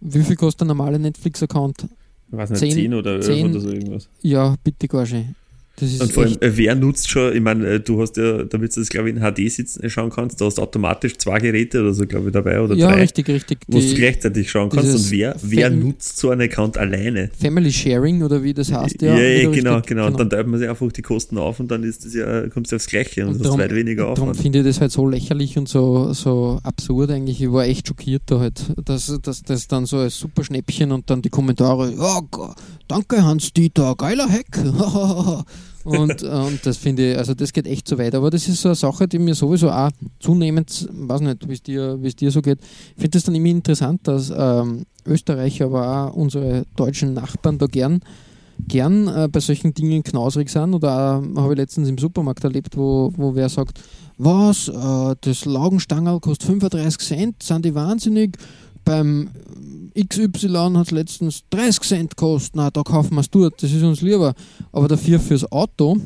wie viel kostet ein normaler Netflix-Account? Ich weiß nicht, zehn- 10, oder 11 zehn- oder so irgendwas. Ja, bitte gar schön. Und vor allem, echt, äh, wer nutzt schon, ich meine, äh, du hast ja, damit du das, glaube ich, in HD sitzen, schauen kannst, da hast du automatisch zwei Geräte oder so, glaube ich, dabei oder ja, drei, richtig, richtig. wo du gleichzeitig schauen kannst. Und wer, wer Fam- nutzt so einen Account alleine? Family Sharing oder wie das heißt, ja. ja, ja, genau, richtig, genau. Und dann teilt man sich einfach die Kosten auf und dann ist das ja, kommst du aufs Gleiche und, Und hast darum- weit weniger Darum Aufwand. finde ich das halt so lächerlich und so, so absurd eigentlich. Ich war echt schockiert da halt, dass dass das dann so als super Schnäppchen und dann die Kommentare, ja, g- danke Hans-Dieter, geiler Hack. <laughs> und, und das finde ich, also das geht echt so weit. Aber das ist so eine Sache, die mir sowieso auch zunehmend, weiß nicht, wie es dir, es dir so geht, ich finde das dann immer interessant, dass ähm, Österreicher, aber auch unsere deutschen Nachbarn da gern gern äh, bei solchen Dingen knausrig sind. Oder habe ich letztens im Supermarkt erlebt, wo, wo wer sagt, was, äh, das Laugenstangerl kostet 35 Cent, sind die wahnsinnig. Beim XY hat es letztens 30 Cent gekostet, na, da kaufen wir es dort, das ist uns lieber. Aber dafür fürs Auto,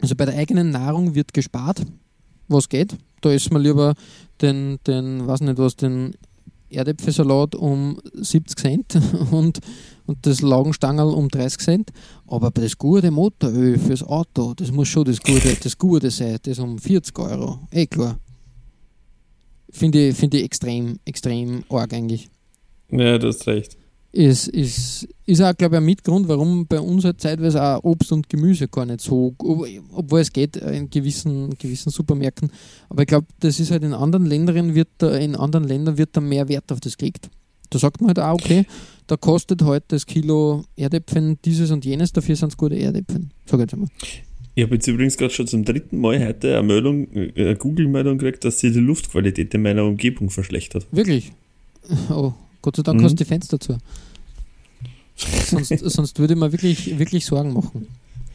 also bei der eigenen Nahrung wird gespart, was geht. Da isst man lieber den, den, weiß nicht was, den Erdäpfelsalat um 70 Cent <laughs> und, und das Laugenstangerl um 30 Cent. Aber das gute Motoröl fürs Auto, das muss schon das Gute, das Gute sein, das um 40 Euro. Eh klar. Finde ich, finde ich extrem, extrem arg eigentlich. Ja, du hast recht. Ist, ist, ist auch, glaube ich, ein Mitgrund, warum bei uns halt zeitweise auch Obst und Gemüse gar nicht so, ob- obwohl es geht in gewissen, gewissen Supermärkten. Aber ich glaube, das ist halt in anderen Ländern wird da, in anderen Ländern wird da mehr Wert auf das gelegt. Da sagt man halt auch, okay, da kostet heute das Kilo Erdäpfel dieses und jenes, dafür sind es gute Erdäpfel. Sag jetzt einmal. Ich habe jetzt übrigens gerade schon zum dritten Mal heute eine Meldung, eine Google-Meldung gekriegt, dass sich die Luftqualität in meiner Umgebung verschlechtert. Wirklich? Oh, Gott sei Dank Mhm. hast du die Fenster zu. sonst, <laughs> sonst würde man wirklich, wirklich Sorgen machen.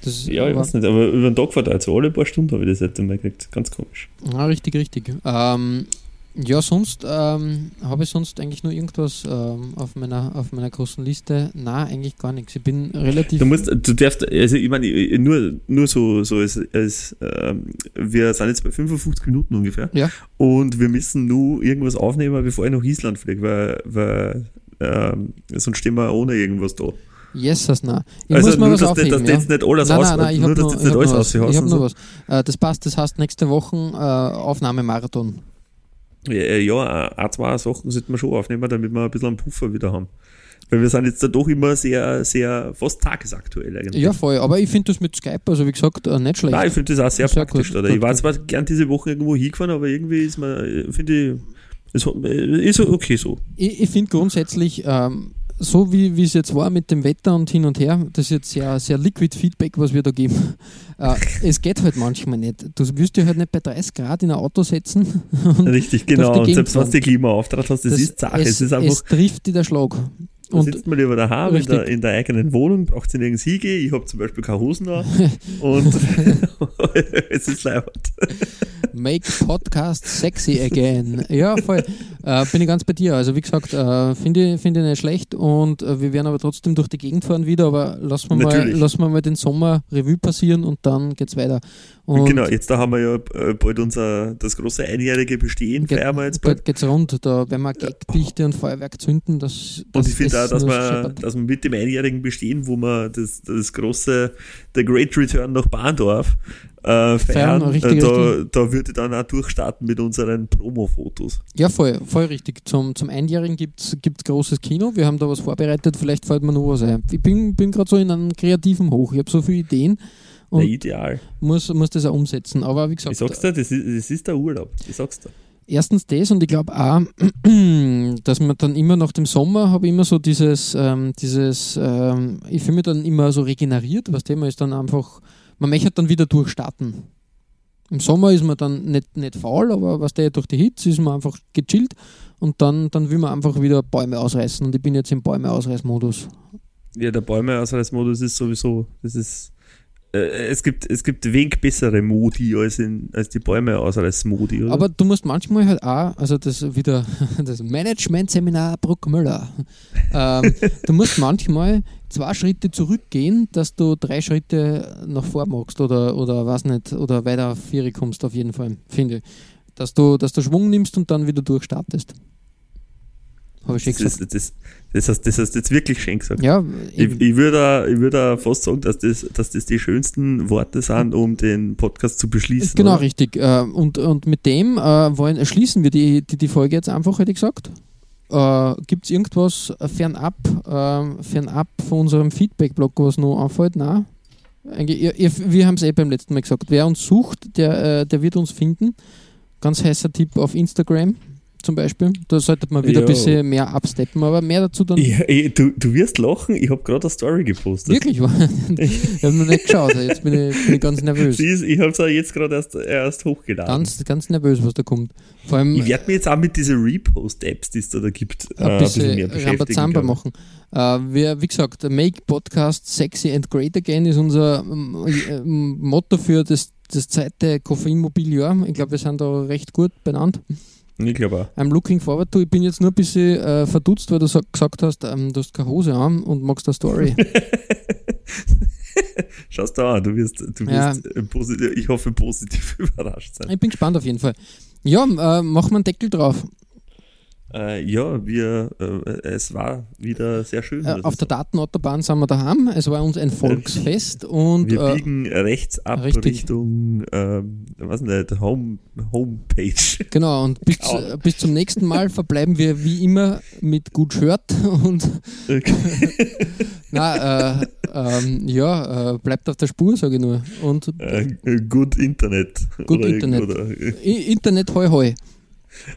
Das Ja, ich weiß nicht, aber über den Tag verteilt, so alle paar Stunden habe ich das jetzt einmal gekriegt. Ganz komisch. Ja, richtig, richtig. Ähm, ja, sonst ähm, habe ich sonst eigentlich nur irgendwas ähm, auf, meiner, auf meiner großen Liste. Na, eigentlich gar nichts. Ich bin relativ. Du musst, du darfst, also ich meine, nur, nur so, so als, als ähm, wir sind jetzt bei 55 Minuten ungefähr ja, und wir müssen nur irgendwas aufnehmen, bevor ich nach Island fliege, weil, weil ähm, sonst stehen wir ohne irgendwas da. yes, das na. Ich also muss mal nur, was dass, aufheben. dass ja. jetzt nicht alles Nein, aus, nein, nein, ich nur, habe dass du jetzt ich nicht hab alles noch was. Hab so. was. Äh, das passt, das heißt nächste Woche äh, Aufnahmemarathon. Ja, äh, ja, ein, zwei Sachen sollten wir schon aufnehmen, damit wir ein bisschen einen Puffer wieder haben. Weil wir sind jetzt da doch immer sehr, sehr, fast tagesaktuell eigentlich. Ja, voll. Aber ich finde das mit Skype, also wie gesagt, äh, nicht schlecht. Nein, ich finde das auch sehr, Sehr praktisch. gut, gut, ich war zwar gern diese Woche irgendwo hingefahren, aber irgendwie ist man, äh, finde ich, äh, ist okay so. Ich, ich finde grundsätzlich, ähm, so wie wie es jetzt war mit dem Wetter und hin und her, das ist jetzt sehr, sehr liquid Feedback, was wir da geben. <laughs> Äh, es geht halt manchmal nicht. Du wirst dich halt nicht bei 30 Grad in ein Auto setzen. <laughs> Und Richtig, genau. Und selbst wenn du die Klimaauftrag hast, das, ist Sache. Es, es, ist einfach, es trifft dir der Schlag. Da Und sitzt man lieber daheim in der, in der eigenen Wohnung, braucht sie nirgends hingehen. Ich habe zum Beispiel keine Hosen an <laughs> und <laughs> es ist leibend. make Podcast sexy again. Ja, voll. Äh, bin ich ganz bei dir. Also wie gesagt, äh, finde ich, finde ich nicht schlecht und äh, wir werden aber trotzdem durch die Gegend fahren wieder, aber lassen wir, mal, lassen wir mal den Sommer Revue passieren und dann geht's weiter. Und genau, jetzt da haben wir ja äh, bald unser, das große einjährige Bestehen, Ge- feiern wir jetzt bald. bald geht's rund. Da werden wir Gagdichte und Feuerwerk zünden. Das, Und das ich finde auch, dass scheppert. dass wir mit dem einjährigen Bestehen, wo wir das, das große, der Great Return nach Bahndorf äh, Feiern, feiern, richtig, äh, da, richtig. da würde ich dann auch durchstarten mit unseren Promo-Fotos. Ja, voll, voll richtig. Zum, zum Einjährigen gibt's gibt's großes Kino. Wir haben da was vorbereitet. Vielleicht fällt mir noch was ein. Ich bin, bin gerade so in einem kreativen Hoch. Ich habe so viele Ideen Und ideal. muss, muss das auch umsetzen. Aber wie gesagt, Ich sag's dir, das ist, das ist der Urlaub. Ich sag's dir. erstens das und ich glaube auch, <clears throat> dass man dann immer nach dem Sommer habe ich immer so dieses, ähm, dieses, ähm, ich fühle mich dann immer so regeneriert, was Thema ist dann einfach, man möchte dann wieder durchstarten. Im Sommer ist man dann nicht, nicht faul, aber was der durch die Hitze ist man einfach gechillt und dann, dann will man einfach wieder Bäume ausreißen und ich bin jetzt im Bäume ausreißmodus. Ja, der Bäume Ausreißmodus ist sowieso, das ist, es gibt, es gibt wenig bessere Modi als, in, als die Bäume Ausreißmodi, oder? Aber du musst manchmal halt auch, also das wieder <laughs> das Management-Seminar Bruckmüller, ähm, du musst manchmal zwei Schritte zurückgehen, dass du drei Schritte nach vor machst oder, oder was nicht, oder weiter auf vier kommst auf jeden Fall, finde ich. Dass du, dass du Schwung nimmst und dann wieder durchstartest. Habe ich schon das, gesagt. ist, das, das, hast, das hast du jetzt wirklich schön gesagt. Ja, Ich, ich würde ich auch fast sagen, dass das, dass das die schönsten Worte sind, um den Podcast zu beschließen. genau oder? richtig. Äh, Und, und mit dem äh, wollen, schließen wir die, die, die Folge jetzt einfach, hätte ich gesagt. Äh, Gibt es irgendwas fernab, äh, fernab von unserem Feedback-Blog, was noch anfällt? Nein. Eigentlich, ihr, ihr, wir haben es eh beim letzten Mal gesagt. Wer uns sucht, der, der wird uns finden. Ganz heißer Tipp auf Instagram zum Beispiel. Da sollte man wieder Ja. ein bisschen mehr absteppen, aber mehr dazu dann. Ja, ich, du, du wirst lachen, ich habe gerade eine Story gepostet. Wirklich? ich habe noch nicht geschaut. Jetzt bin ich, bin ich ganz nervös. <laughs> Ist, ich habe es auch jetzt gerade erst, erst hochgeladen. Ganz, ganz nervös, was da kommt. Vor allem ich werde mir jetzt auch mit diesen Repost-Apps, die es da, da gibt, äh, ein bisschen mehr beschäftigen. Rambazamba glaub ich. machen. Äh, wir, wie gesagt, Make Podcast Sexy and Great Again ist unser ähm, äh, Motto für das, das zweite Koffeinmobiljahr. Ich glaube, wir sind da recht gut benannt. Ich glaube auch. I'm looking forward to. Ich bin jetzt nur ein bisschen äh, verdutzt, weil du sa- gesagt hast, ähm, du hast keine Hose an und magst eine Story. <laughs> Schaust du an, du wirst, du Ja. wirst äh, positiv, ich hoffe positiv <laughs> überrascht sein. ich bin gespannt auf jeden Fall. Ja, äh, machen wir einen Deckel drauf. Äh, ja, wir, äh, es war wieder sehr schön. Äh, auf der Datenautobahn sind wir daheim. Es war uns ein Volksfest und Wir äh, biegen rechts ab richtig. Richtung, ähm, was nicht, Home, Homepage. Genau, und bis, Genau. äh, bis zum nächsten Mal verbleiben wir wie immer mit gut Shirt und <laughs> na, äh, ähm, ja, äh, bleibt auf der Spur, sage ich nur. Und äh, gut Internet. Gut oder, Internet. Oder, Internet hoi hoi.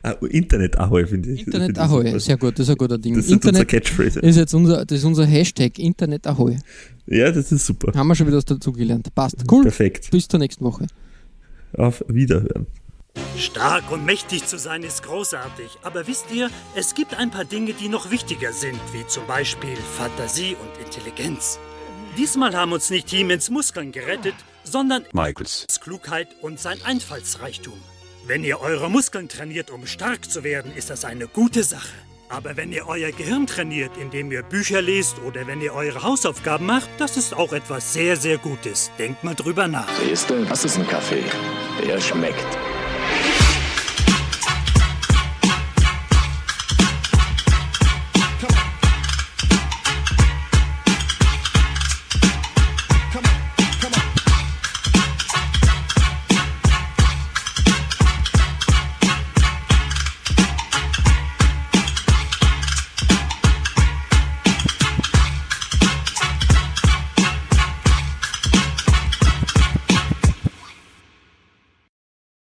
Ah, Internet Ahoi, finde ich. Internet Ahoi, sehr gut, das ist ein guter Ding. Das ist unser Internet Catchphrase. ist jetzt unser, das ist unser Hashtag, Internet Ahoi. Ja, das ist super. Haben wir schon wieder was dazugelernt. Passt. Cool. Perfekt. Bis zur nächsten Woche. Auf Wiederhören. Stark und mächtig zu sein ist großartig, aber wisst ihr, es gibt ein paar Dinge, die noch wichtiger sind, wie zum Beispiel Fantasie und Intelligenz. Diesmal haben uns nicht Hiemens Muskeln gerettet, sondern Michaels. Klugheit und sein Einfallsreichtum. Wenn ihr eure Muskeln trainiert, um stark zu werden, ist das eine gute Sache. Aber wenn ihr euer Gehirn trainiert, indem ihr Bücher lest oder wenn ihr eure Hausaufgaben macht, das ist auch etwas sehr, sehr Gutes. Denkt mal drüber nach. Siehste, das ist ein Kaffee. Der schmeckt.